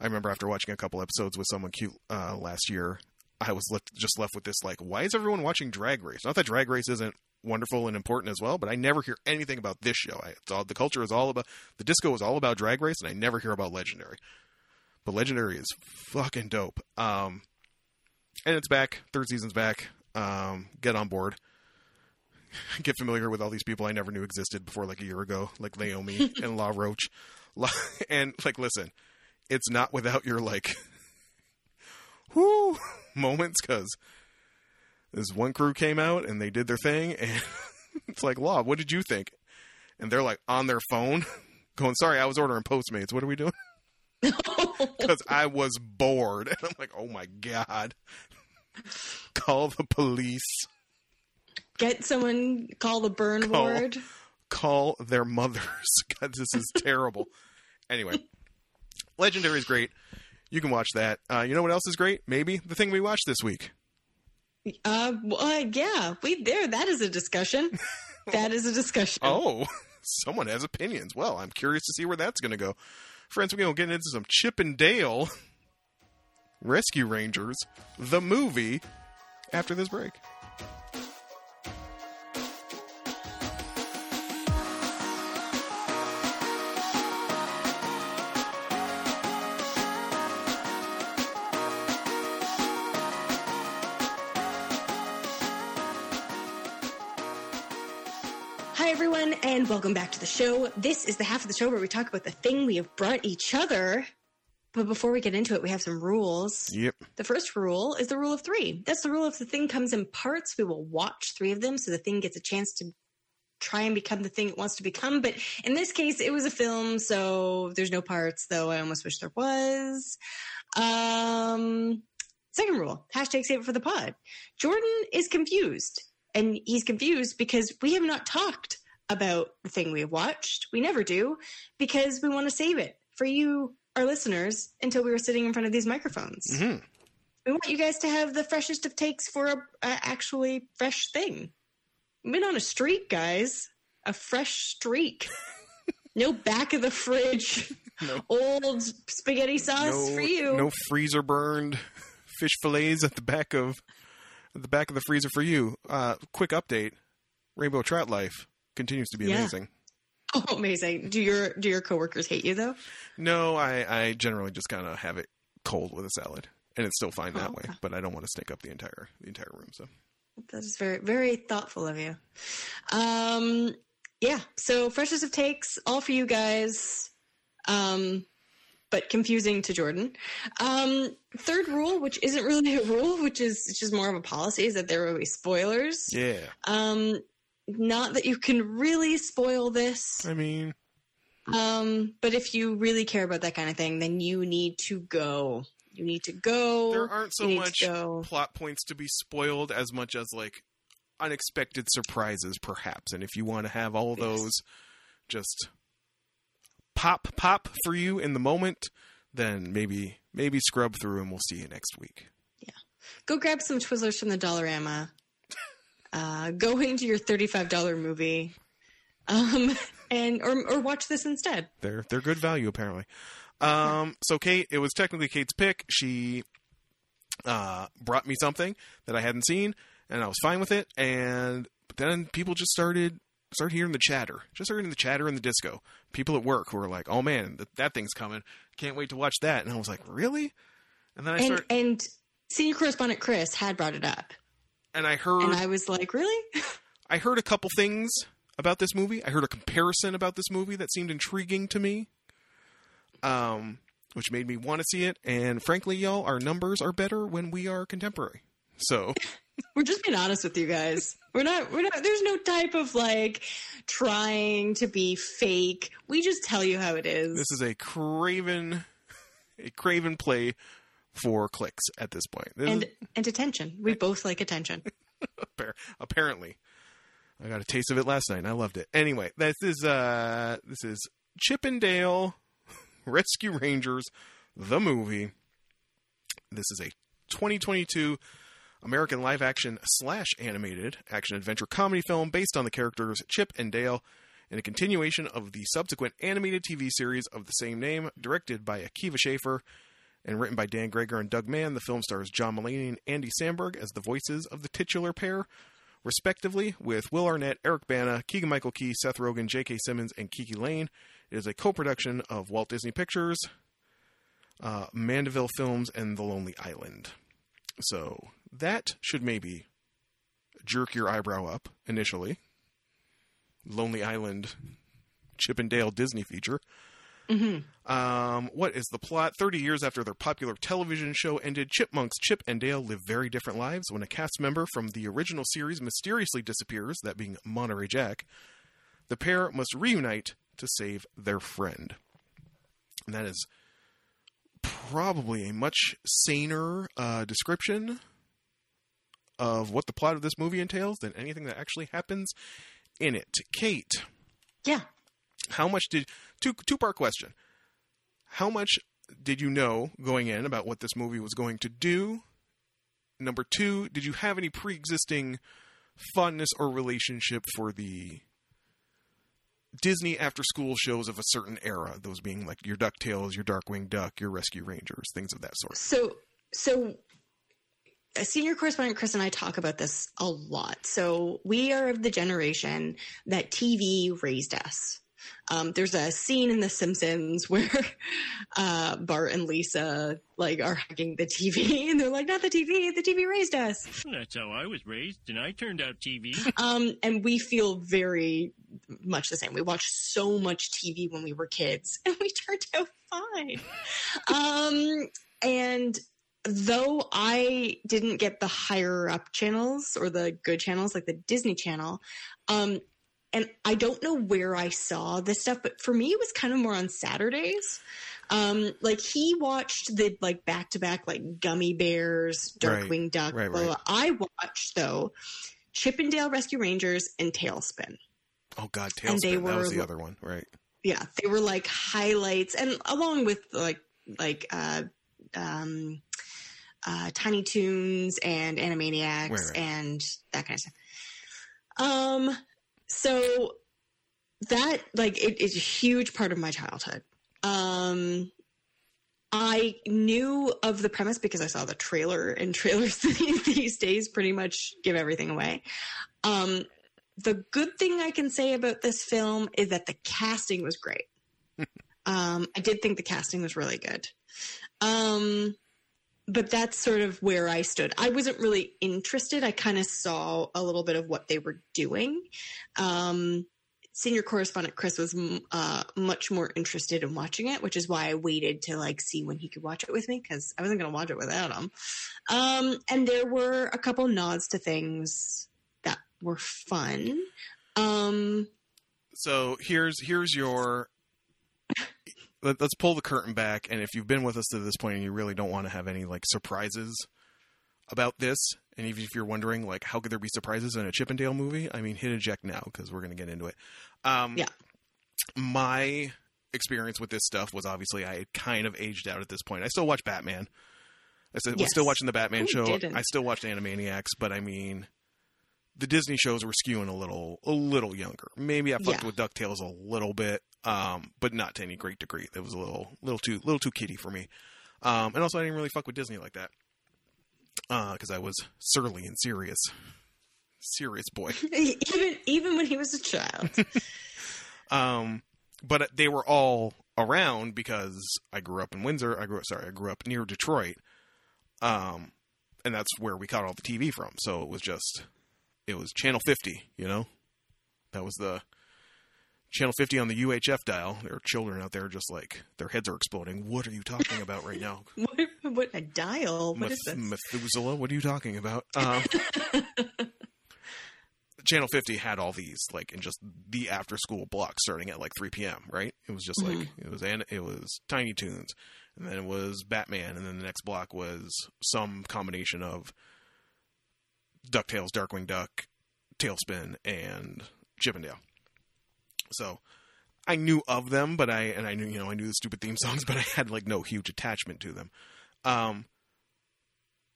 I remember after watching a couple episodes with someone cute uh, last year, I was left, just left with this like, why is everyone watching Drag Race? Not that Drag Race isn't wonderful and important as well, but I never hear anything about this show. I, it's all, the culture is all about the disco is all about Drag Race, and I never hear about Legendary. But Legendary is fucking dope. Um, and it's back. Third season's back. Um, get on board get familiar with all these people I never knew existed before like a year ago, like Naomi and Law Roach. La- and like, listen, it's not without your like, whoo moments because this one crew came out and they did their thing, and it's like, Law, what did you think? And they're like on their phone, going, "Sorry, I was ordering Postmates. What are we doing?" Because I was bored, and I'm like, "Oh my god." Call the police.
Get someone call the burn
Call.
ward.
call their mothers. God, this is terrible. anyway, Legendary is great. You can watch that. Uh, you know what else is great? Maybe the thing we watched this week.
Uh, well, yeah, we there. That is a discussion. that is a discussion.
Oh, someone has opinions. Well, I'm curious to see where that's going to go. Friends, we're going to get into some Chip and Dale Rescue Rangers, the movie, after this break.
Everyone, welcome back to the show. This is the half of the show where we talk about the thing we have brought each other. But before we get into it, we have some rules.
Yep.
The first rule is the rule of three. That's the rule if the thing comes in parts, we will watch three of them so the thing gets a chance to try and become the thing it wants to become. But in this case, it was a film, so there's no parts, though I almost wish there was. Um, second rule hashtag save it for the pod. Jordan is confused. And he's confused because we have not talked about the thing we have watched. We never do because we want to save it for you, our listeners, until we were sitting in front of these microphones.
Mhm.
We want you guys to have the freshest of takes for a, a actually fresh thing. We've been on a streak, guys. A fresh streak. no back of the fridge,
No.
old spaghetti sauce
no,
for you.
no freezer burned fish fillets at the back of at the back of the freezer for you. Uh, quick update: Rainbow Trout Life continues to be
Yeah.
amazing.
Oh, amazing. Do your do your coworkers hate you though?
No, I, I generally just kind of have it cold with a salad, and it's still fine that
Oh,
way. But I don't want to stink up the entire the entire room. So
That is very, very thoughtful of you. Um, yeah. So freshest of takes, all for you guys. Um, but confusing to Jordan. Um, third rule, which isn't really a rule, which is just more of a policy, is that there will be spoilers.
Yeah.
Um, not that you can really spoil this,
I mean,
um, but if you really care about that kind of thing, then you need to go. You need to go.
there aren't so much plot points to be spoiled as much as like unexpected surprises, perhaps. And if you want to have all those just pop pop for you in the moment, then maybe maybe scrub through and we'll see you next week.
Yeah, go grab some Twizzlers from the Dollarama. Uh, go into your thirty-five dollar movie, um, and or or watch this instead.
They're they're good value apparently. Um, so Kate, it was technically Kate's pick. She uh, brought me something that I hadn't seen, and I was fine with it. And but then people just started started hearing the chatter, just hearing the chatter in the disco. People at work who were like, "Oh man, that, that thing's coming! Can't wait to watch that." And I was like, "Really?" And then I
And
started,
and senior correspondent Chris had brought it up,
and I heard
and I was like, "Really?"
I heard a couple things about this movie. I heard a comparison about this movie that seemed intriguing to me, um, which made me want to see it. And frankly, y'all, our numbers are better when we are contemporary. So
We're just being honest with you guys. We're not. We're not. There's no type of like trying to be fake. We just tell you how it is.
this is a craven, a craven play for clicks at this point. This
and
is,
and attention. We both like attention.
apparently, I got a taste of it last night and I loved it. Anyway, this is uh, this is Chippendale Rescue Rangers, the movie. This is a 2022 American live action slash animated action adventure comedy film based on the characters Chip and Dale and a continuation of the subsequent animated TV series of the same name, directed by Akiva Schaffer and written by Dan Gregor and Doug Mand. The film stars John Mulaney and Andy Samberg as the voices of the titular pair, respectively, with Will Arnett, Eric Bana, Keegan Michael Key, Seth Rogen, J.K. Simmons, and KiKi Layne. It is a co-production of Walt Disney Pictures, uh, Mandeville Films, and The Lonely Island. So that should maybe jerk your eyebrow up initially. Lonely Island, Chip and Dale Disney feature. Um, what is the plot? 30 years after their popular television show ended, Chipmunks Chip and Dale live very different lives when a cast member from the original series mysteriously disappears, that being Monterey Jack. The pair must reunite to save their friend. And that is probably a much saner uh, description of what the plot of this movie entails than anything that actually happens in it. Kate,
Yeah.
How much did two two part question? How much did you know going in about what this movie was going to do? Number two, did you have any pre existing fondness or relationship for the Disney after school shows of a certain era? Those being like your DuckTales, your Darkwing Duck, your Rescue Rangers, things of that sort.
So, so a senior correspondent Chris and I talk about this a lot. So we are of the generation that TV raised us. Um, there's a scene in The Simpsons where uh, Bart and Lisa like are hugging the TV, and they're like, "Not the TV, the TV raised us."
That's how I was raised, and I turned out TV.
Um, and we feel very much the same. We watched so much TV when we were kids, and we turned out fine. um, and though I didn't get the higher up channels or the good channels like the Disney Channel, um, and I don't know where I saw this stuff, but for me, it was kind of more on Saturdays. Um, like he watched the like back to back like Gummi Bears,
Right,
Darkwing Duck.
right, right.
I watched though Chippendale Rescue Rangers and TaleSpin.
Oh God,
And they
TaleSpin, that was
were-
the other one, right?
Yeah, they were like highlights, and along with like like uh, um, uh, Tiny Toons and Animaniacs
Right, right.
and that kind of stuff. Um, so that like it is a huge part of my childhood. Um, I knew of the premise because I saw the trailer, and trailers these days pretty much give everything away. Um, the good thing I can say about this film is that the casting was great. um, I did think the casting was really good. Um, but that's sort of where I stood. I wasn't really interested. I kind of saw a little bit of what they were doing. Um, senior correspondent Chris was uh, much more interested in watching it, which is why I waited to like see when he could watch it with me because I wasn't going to watch it without him. Um, and there were a couple nods to things that were fun. Um,
So here's here's your. Let, let's pull the curtain back, and if you've been with us to this point and you really don't want to have any like surprises about this, and even if you're wondering like how could there be surprises in a Chippendale movie, I mean, hit eject now because we're going to get into it. Um,
Yeah.
My experience with this stuff was obviously I had kind of aged out at this point. I still watch Batman. I still, was
Yes.
still watching the Batman
Who
show.
didn't?
I still watched Animaniacs, but I mean, the Disney shows were skewing a little, a little younger. Maybe I fucked
Yeah.
with Ducktales a little bit, um, but not to any great degree. It was a little, little too, little too kiddie for me. Um, and also, I didn't really fuck with Disney like that because I was surly and serious, serious boy.
even even when he was a child.
Um, but they were all around because I grew up in Windsor. I grew sorry, I grew up near Detroit. Um, and that's where we caught all the TV from. So it was just it was channel 50, you know. That was the channel 50 on the UHF dial. There are children out there just like their heads are exploding. What are you talking about right now?
what, what a dial? What is
Meth-
this?
Methuselah, what are you talking about? Um, Channel 50 had all these like in just the after school block starting at like 3 p.m. Right? It was just like it was and it was Tiny Toons, and then it was Batman, and then the next block was some combination of Ducktales, Darkwing Duck, TaleSpin, and Chippendale. So I knew of them, but I and I knew you know I knew the stupid theme songs, but I had like no huge attachment to them. Um,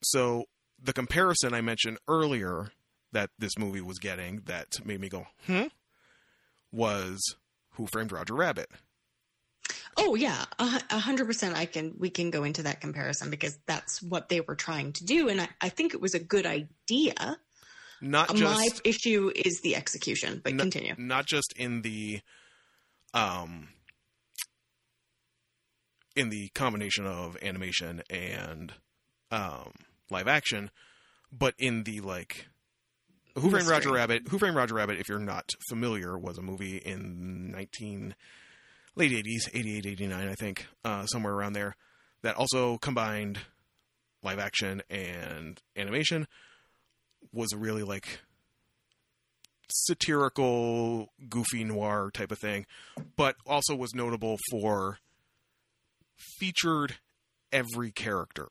so the comparison I mentioned earlier that this movie was getting that made me go, hmm, was Who Framed Roger Rabbit.
Oh yeah, a hundred percent. I can we can go into that comparison because that's what they were trying to do, and I, I think it was a good idea.
Not
My
just
issue is the execution, but
n-
continue.
Not just in the um in the combination of animation and um live action, but in the like Who Framed Roger Rabbit? Who Framed Roger Rabbit? If you're not familiar, was a movie in 19 late 80s, 88, 89, I think, uh, somewhere around there. That also combined live action and animation. Was a really like satirical, goofy noir type of thing, but also was notable for featured every character.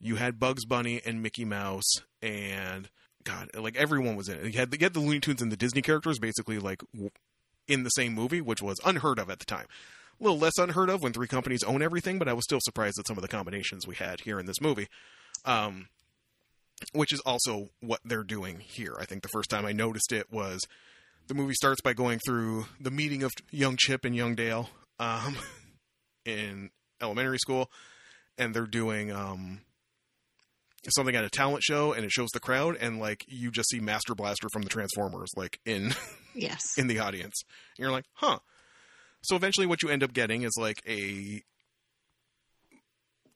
You had Bugs Bunny and Mickey Mouse and God, like everyone was in it. You had, you had the Looney Tunes and the Disney characters basically like in the same movie, which was unheard of at the time. A little less unheard of when three companies own everything, but I was still surprised at some of the combinations we had here in this movie. Um, which is also what they're doing here. I think the first time I noticed it was the movie starts by going through the meeting of young Chip and young Dale um, in elementary school, and they're doing um, something at a talent show, and it shows the crowd, and like you just see Master Blaster from the Transformers like in
Yes.
in the audience, and you're like, huh. So eventually, what you end up getting is like a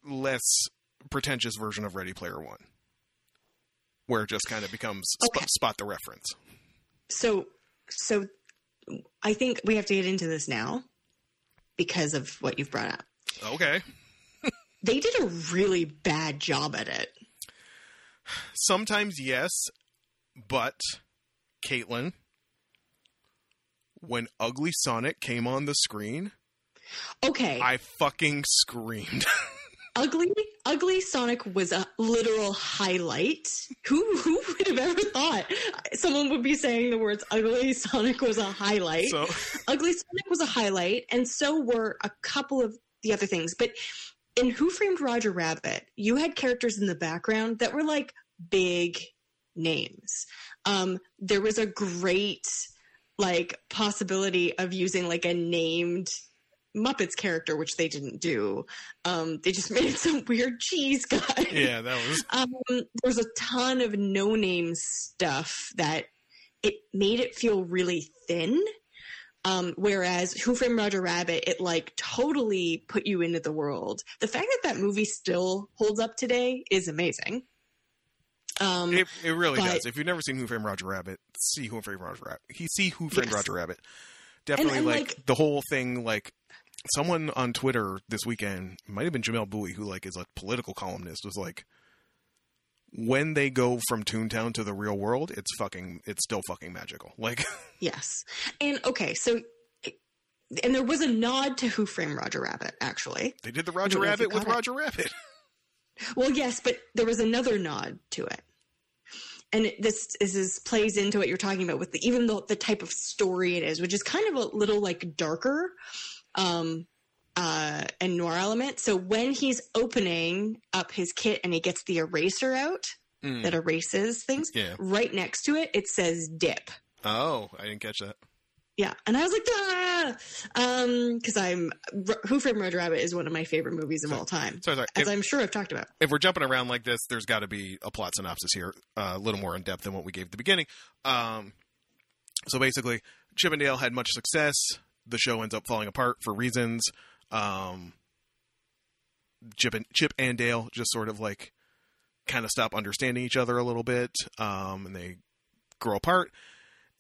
less pretentious version of Ready Player One, where it just kind of becomes sp-
Okay.
spot the reference.
So, so I think we have to get into this now because of what you've brought up.
Okay.
They did a really bad job at it.
Sometimes yes, but Caitlin, when Ugly Sonic came on the screen,
Okay,
I fucking screamed.
ugly, ugly Sonic was a literal highlight. Who who would have ever thought someone would be saying the words "ugly Sonic" was a highlight?
so
Ugly Sonic was a highlight, and so were a couple of the other things. But in Who Framed Roger Rabbit, you had characters in the background that were like big names. Um, there was a great like possibility of using like a named Muppets character, which they didn't do. Um, they just made some weird cheese guy.
yeah, that was
Um, there's a ton of no name stuff that it made it feel really thin. Um, whereas Who Framed Roger Rabbit, it like totally put you into the world. The fact that that movie still holds up today is amazing. Um,
It, it really
But-
does. If you've never seen Who Framed Roger Rabbit, see Who Framed Roger Rabbit. He see Who Framed
Yes.
Roger Rabbit. Definitely
and,
like,
like-
the whole thing. Like someone on Twitter this weekend might have been Jamelle Bouie, who like is a political columnist, was like, when they go from Toontown to the real world, it's fucking, it's still fucking magical. Like,
Yes. And okay, so and there was a nod to Who Framed Roger Rabbit, actually.
they did the Roger
don't know if you
Rabbit with
it.
Roger Rabbit.
Well, yes, but there was another nod to it. And this is, is plays into what you're talking about with the, even though the type of story it is, which is kind of a little like darker um, uh, and noir element. So when he's opening up his kit and he gets the eraser out
Mm.
that erases things,
Yeah.
right next to it, it says dip.
Oh, I didn't catch that.
Yeah, and I was like, ah, um, because I'm Who Framed Roger Rabbit is one of my favorite movies of all time,
Sorry, sorry.
as
If,
I'm sure I've talked about.
if we're jumping around like this, there's got to be a plot synopsis here, uh, a little more in depth than what we gave at the beginning. Um, so basically, Chippendale had much success. The show ends up falling apart for reasons. Um, Chip and Chip and Dale just sort of like kind of stop understanding each other a little bit, um, and they grow apart.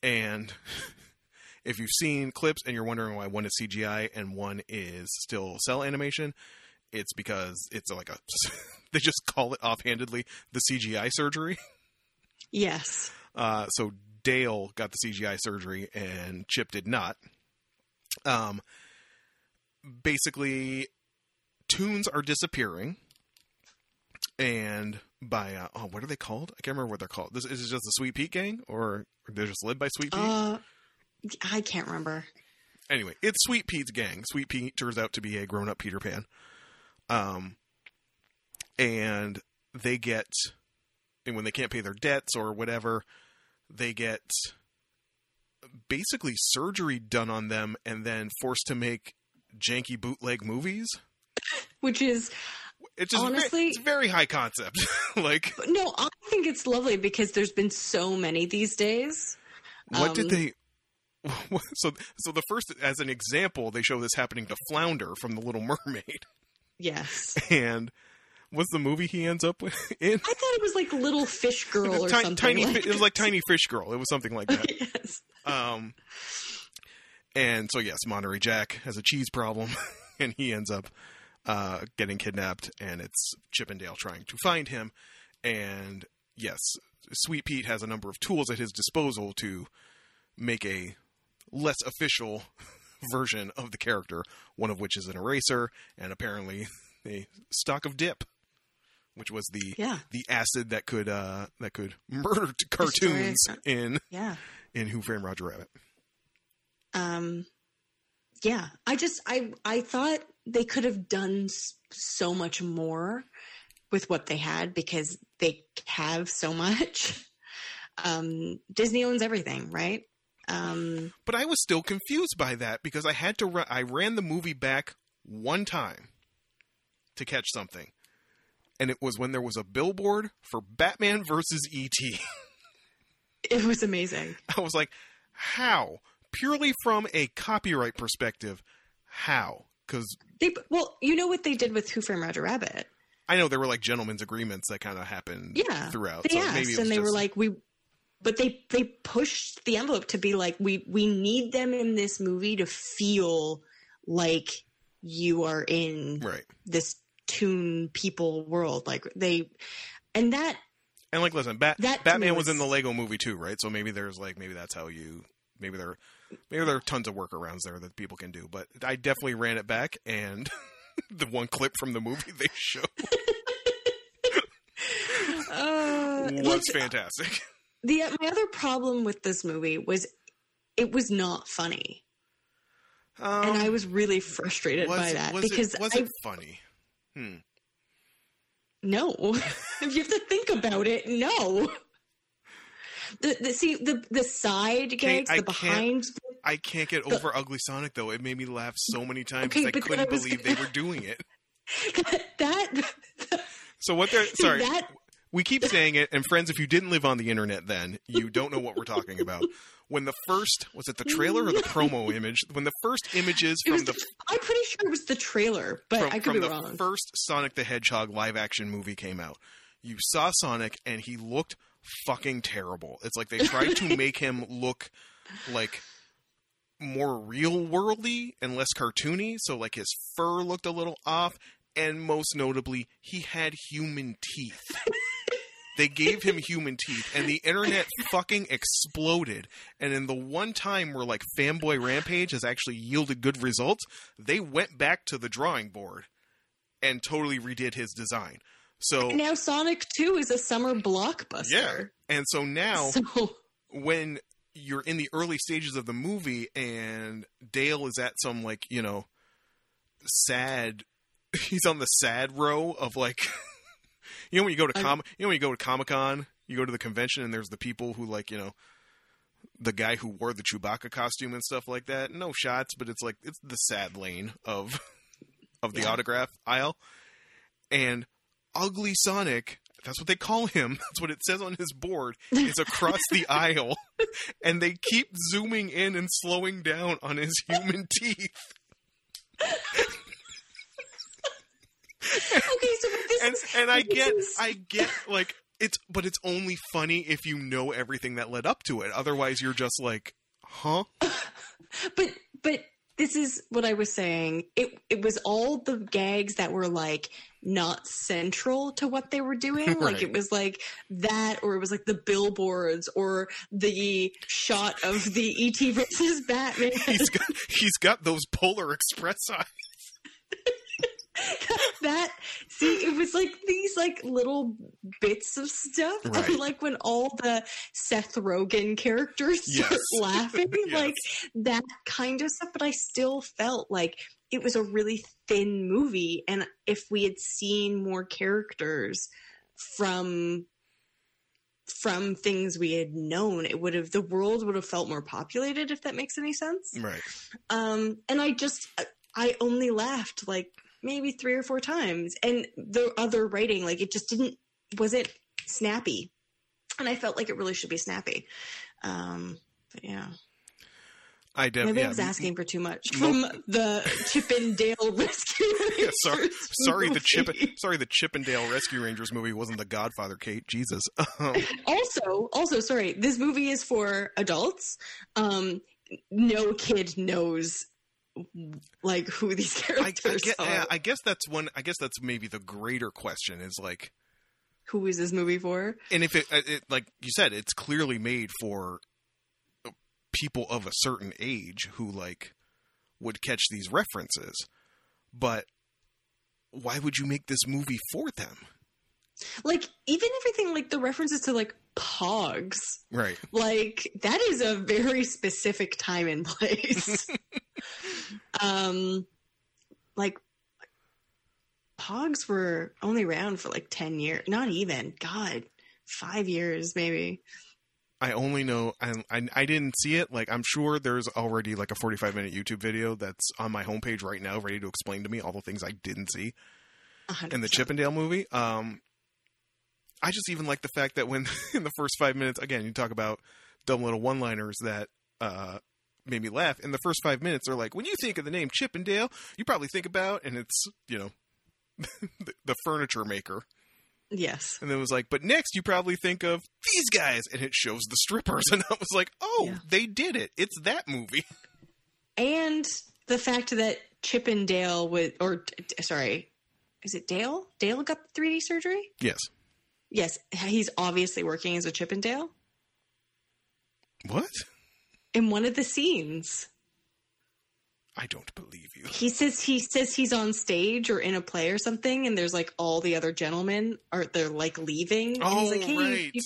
And if you've seen clips and you're wondering why one is CGI and one is still cell animation, it's because it's like a they just call it offhandedly the CGI surgery.
Yes,
Uh, so Dale got the CGI surgery and Chip did not. Um, basically, tunes are disappearing, and by uh, oh, what are they called? I can't remember what they're called. This is it just the Sweet Pete Gang, or they're just led by Sweet Pete.
uh, I can't remember.
anyway, it's Sweet Pete's gang. Sweet Pete turns out to be a grown-up Peter Pan. Um, and they get, and when they can't pay their debts or whatever, they get basically surgery done on them and then forced to make janky bootleg movies.
Which is
It's just very,
Honestly-
it's very high concept. like,
no, I think it's lovely because there's been so many these days.
what did
Um,
they? So, so the first, as an example, they show this happening to Flounder from The Little Mermaid.
Yes,
and what's the movie he ends up with in?
I thought it was like Little Fish Girl or
Ti-
something.
tiny,
like
it was like Tiny Fish Girl. It was something like that.
yes.
Um, and so yes, Monterey Jack has a cheese problem, and he ends up uh, getting kidnapped, and it's Chippendale trying to find him. And yes, Sweet Pete has a number of tools at his disposal to make a less official version of the character. One of which is an eraser, and apparently a stock of dip, which was the
Yeah.
the acid that could uh, that could murder cartoons in
Yeah.
in Who Framed Roger Rabbit.
Um yeah i just i i thought they could have done so much more with what they had because they have so much um disney owns everything right um
But I was still confused by that because I had to run. I ran the movie back one time to catch something, and it was when there was a billboard for Batman versus ET.
it was amazing
I was like, how? Purely from a copyright perspective, how? Because
they well you know what they did with who framed roger rabbit
I know there were like gentlemen's agreements that kind of happened
yeah
throughout.
they
so
asked
was
and they were like we but they they pushed the envelope to be like we we need them in this movie to feel like you are in
right.
this tune people world like they and that
And like, listen, Bat-
That
Batman
me
was in the Lego movie too, right? So maybe there's like maybe that's how you maybe there maybe there are tons of workarounds there that people can do. But I definitely ran it back, and the one clip from the movie they show
uh,
was
like,
fantastic.
the my other problem with this movie was it was not funny
Um,
and i was really frustrated
was
by that
was
because
it, was
I,
it funny? Hmm.
no if you have to think about it no the, the see the the side gags the behind
I can't get
The-
over Ugly Sonic though. It made me laugh so many times
Okay,
because I couldn't
I
believe
gonna-
they were doing it.
that
So what they're sorry.
that
we keep saying it, and friends, if you didn't live on the internet then, you don't know what we're talking about. When the first was it the trailer or the promo image? When the first images from the
the, i'm pretty sure it was the trailer but
from,
i could
from
be
the
wrong
first Sonic the Hedgehog live action movie came out, you saw Sonic and he looked fucking terrible. It's like they tried to make him look like more real worldy and less cartoony, so like his fur looked a little off, and most notably, he had human teeth. they gave him human teeth, and the internet fucking exploded. And in the one time where like Fanboy Rampage has actually yielded good results, they went back to the drawing board and totally redid his design. So
now Sonic 2 is a summer blockbuster.
yeah, and so now
So
when you're in the early stages of the movie and Dale is at some like you know sad he's on the sad row of like you know when you go to com you know when you go to Comic Con you go to the convention and there's the people who like you know the guy who wore the Chewbacca costume and stuff like that no shots but it's like it's the sad lane of of the
Yeah.
autograph aisle and ugly Sonic that's what they call him that's what it says on his board is across the aisle. And they keep zooming in and slowing down on his human teeth.
Okay, so this
and
is
and I get
is-
I get like it's but it's only funny if you know everything that led up to it. Otherwise you're just like huh?
But but this is what I was saying. It it was all the gags that were like not central to what they were doing.
Right.
Like it was like that, or it was like the billboards, or the shot of the ET versus Batman.
he's got he's got those polar express eyes
that see, it was like these like little bits of stuff.
Right.
like when all the Seth Rogen characters start laughing,
Yes.
like that kind of stuff. But I still felt like it was a really thin movie, and if we had seen more characters from from things we had known, it would have the world would have felt more populated. If that makes any sense.
right
Um, and I just, I only laughed like maybe three or four times. And the other writing, like it just didn't, wasn't snappy. And I felt like it really should be snappy. Um, but yeah,
I
maybe
definitely
I was asking for too much from the Chip and Dale Rescue
yeah, sorry
Rangers
sorry the chip sorry the Chippendale Rescue Rangers movie wasn't the Godfather Kate Jesus um,
Also, also, sorry, this movie is for adults. Um, no kid knows like who these characters
I, get,
are.
yeah, I guess that's one I guess that's maybe the greater question is like
who is this movie for?
and if it, uh, it like you said it's clearly made for people of a certain age who like would catch these references. But why would you make this movie for them?
Like even everything like the references to like pogs.
Right.
Like that is a very specific time and place. Um like pogs were only around for like 10 years not even god five years maybe
i only know I, I i didn't see it like i'm sure there's already like a 45 minute youtube video that's on my homepage right now ready to explain to me all the things i didn't see
100%.
in the Chippendale movie. Um, I just even like the fact that when in the first five minutes, again, you talk about dumb little one-liners that uh, made me laugh. In the first five minutes, they're like, when you think of the name Chippendale, you probably think about, and it's you know, the, the furniture maker.
Yes
And then it was like, but next you probably think of these guys, and it shows the strippers, and I was like, oh,
Yeah.
they did it. It's that movie.
and the fact that Chippendale would or sorry is it dale dale got 3d surgery
yes.
yes he's obviously working as a Chippendale.
What?
in one of the scenes
I don't believe you.
he says he says he's on stage or in a play or something and there's like all the other gentlemen are they're like leaving and
Oh,
he's like hey
right.
you-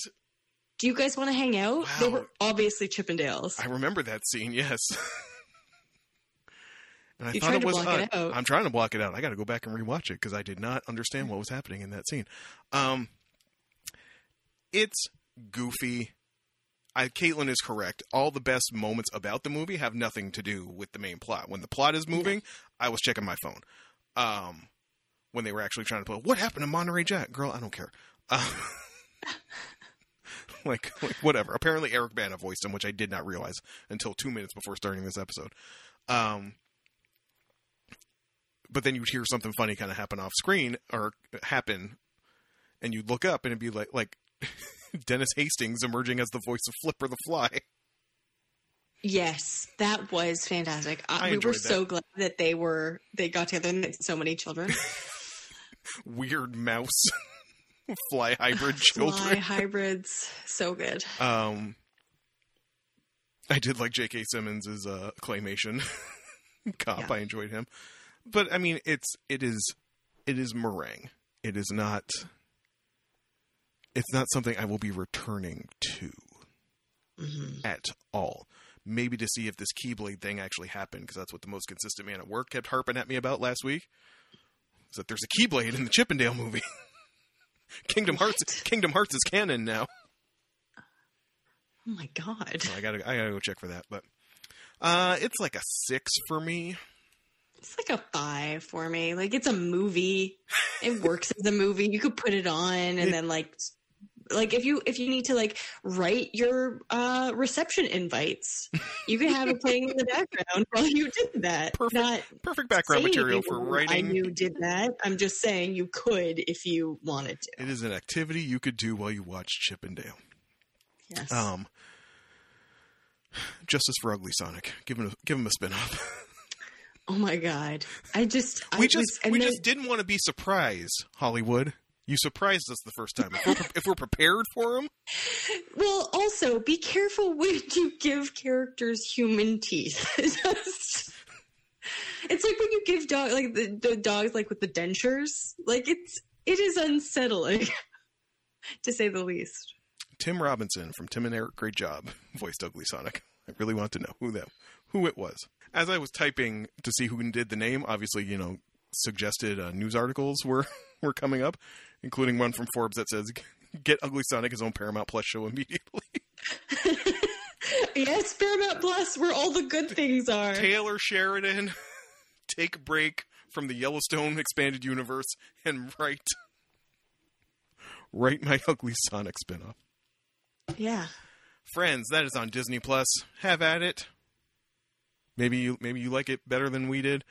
do you guys want to hang out they were obviously chippendales
I remember that scene, yes. and I
You
thought it was odd.
it.
I'm trying to block it out. I got to go back and rewatch it because I did not understand what was happening in that scene. Um, it's goofy. I, Caitlin is correct. All the best moments about the movie have nothing to do with the main plot. When the plot is moving, I was checking my phone. Um, when they were actually trying to put, what happened to Monterey Jack? Girl, I don't care. Uh, like, like, whatever. Apparently, Eric Bana voiced him, which I did not realize until two minutes before starting this episode. Um, but then you'd hear something funny kind of happen off screen or happen, and you'd look up and it'd be like like Dennis Haysbert emerging as the voice of Flipper the Fly.
Yes, that was fantastic. Uh, we were
enjoyed
so glad that they were they got together and so many children.
Weird mouse fly hybrid children.
Fly hybrids, so good.
Um, I did like J.K. Simmons' uh, claymation cop.
Yeah.
I enjoyed him, but I mean, it's it is it is meringue. It is not. It's not something I will be returning to
Mhm.
at all. Maybe to see if this Keyblade thing actually happened, because that's what the most consistent man at work kept harping at me about last week. Is that there's a Keyblade in the Chippendale movie? Kingdom Hearts.
What?
Kingdom Hearts is canon now.
Oh my god,
So I gotta I gotta go check for that. But uh it's like a six for me.
it's like a five for me. Like it's a movie. It works as a movie. You could put it on and
It-
then like like if you if you need to like write your uh reception invites, you can have it playing in the background while you did that.
Perfect
Not
Perfect background material
you
for
I
writing.
knew did that. I'm just saying you could if you wanted to.
It is an activity you could do while you watch Chippendale.
Yes.
Um Justice for Ugly Sonic. Give him a, give him a spin off.
oh my god. I just I
we
was-
just
and
we
then-
just didn't want to be surprised, Hollywood. You surprised us the first time. If we're, if we're prepared for them,
Well, also be careful when you give characters human teeth. It's like when you give dog like the, the dogs like with the dentures. Like it's it is unsettling, to say the least.
Tim Robinson from Tim and Eric, great job, voiced Ugly Sonic. I really want to know who that who it was. As I was typing to see who did the name, obviously, you know, suggested uh, news articles were were coming up, including one from Forbes that says, "Get Ugly Sonic his own Paramount Plus show immediately."
yes, Paramount Plus, where all the good things are.
Taylor Sheridan, take a break from the Yellowstone expanded universe and write write my Ugly Sonic spinoff.
Yeah.
Friends, that is on Disney Plus. Have at it. Maybe you maybe you like it better than we did.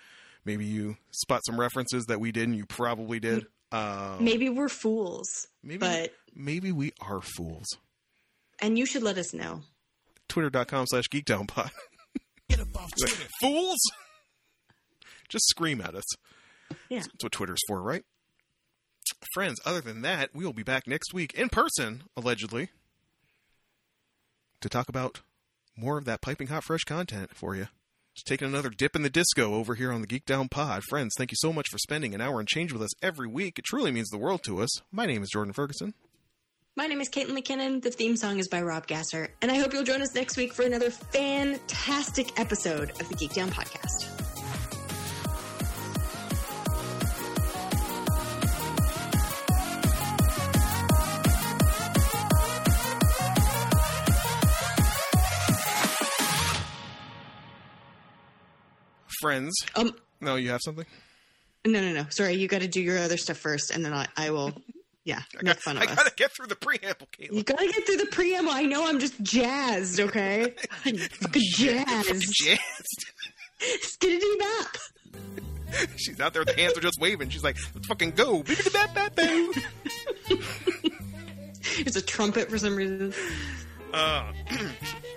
Maybe you spot some references that we did and you probably did. Um,
Maybe we're fools,
maybe
but
maybe we are fools.
and you should let us know.
Twitter.com slash geekdownpod.
Get up off Twitter.
Fools! Just scream at us.
Yeah.
That's what Twitter's for, right? Friends, other than that, we will be back next week in person, allegedly, to talk about more of that piping hot fresh content for you. Taking another dip in the disco over here on the Geek Down Pod. Friends, thank you so much for spending an hour and change with us every week. It truly means the world to us. My name is Jordan Ferguson.
My name is Caitlin McKinnon. The theme song is by Rob Gasser. And I hope you'll join us next week for another fantastic episode of the Geek Down Podcast.
Friends,
Um,
no, you have something?
no, no, no. Sorry, you got to do your other stuff first, and then I, I will, yeah,
I,
make
got,
fun of
I
us.
gotta get through the preamble, Caitlin.
You gotta get through the preamble. I know I'm just jazzed, okay? I'm fucking jazzed.
Jazzed.
Skiddity bop.
She's out there, the hands are just waving. She's like, let's fucking go.
It's a trumpet for some reason.
Uh,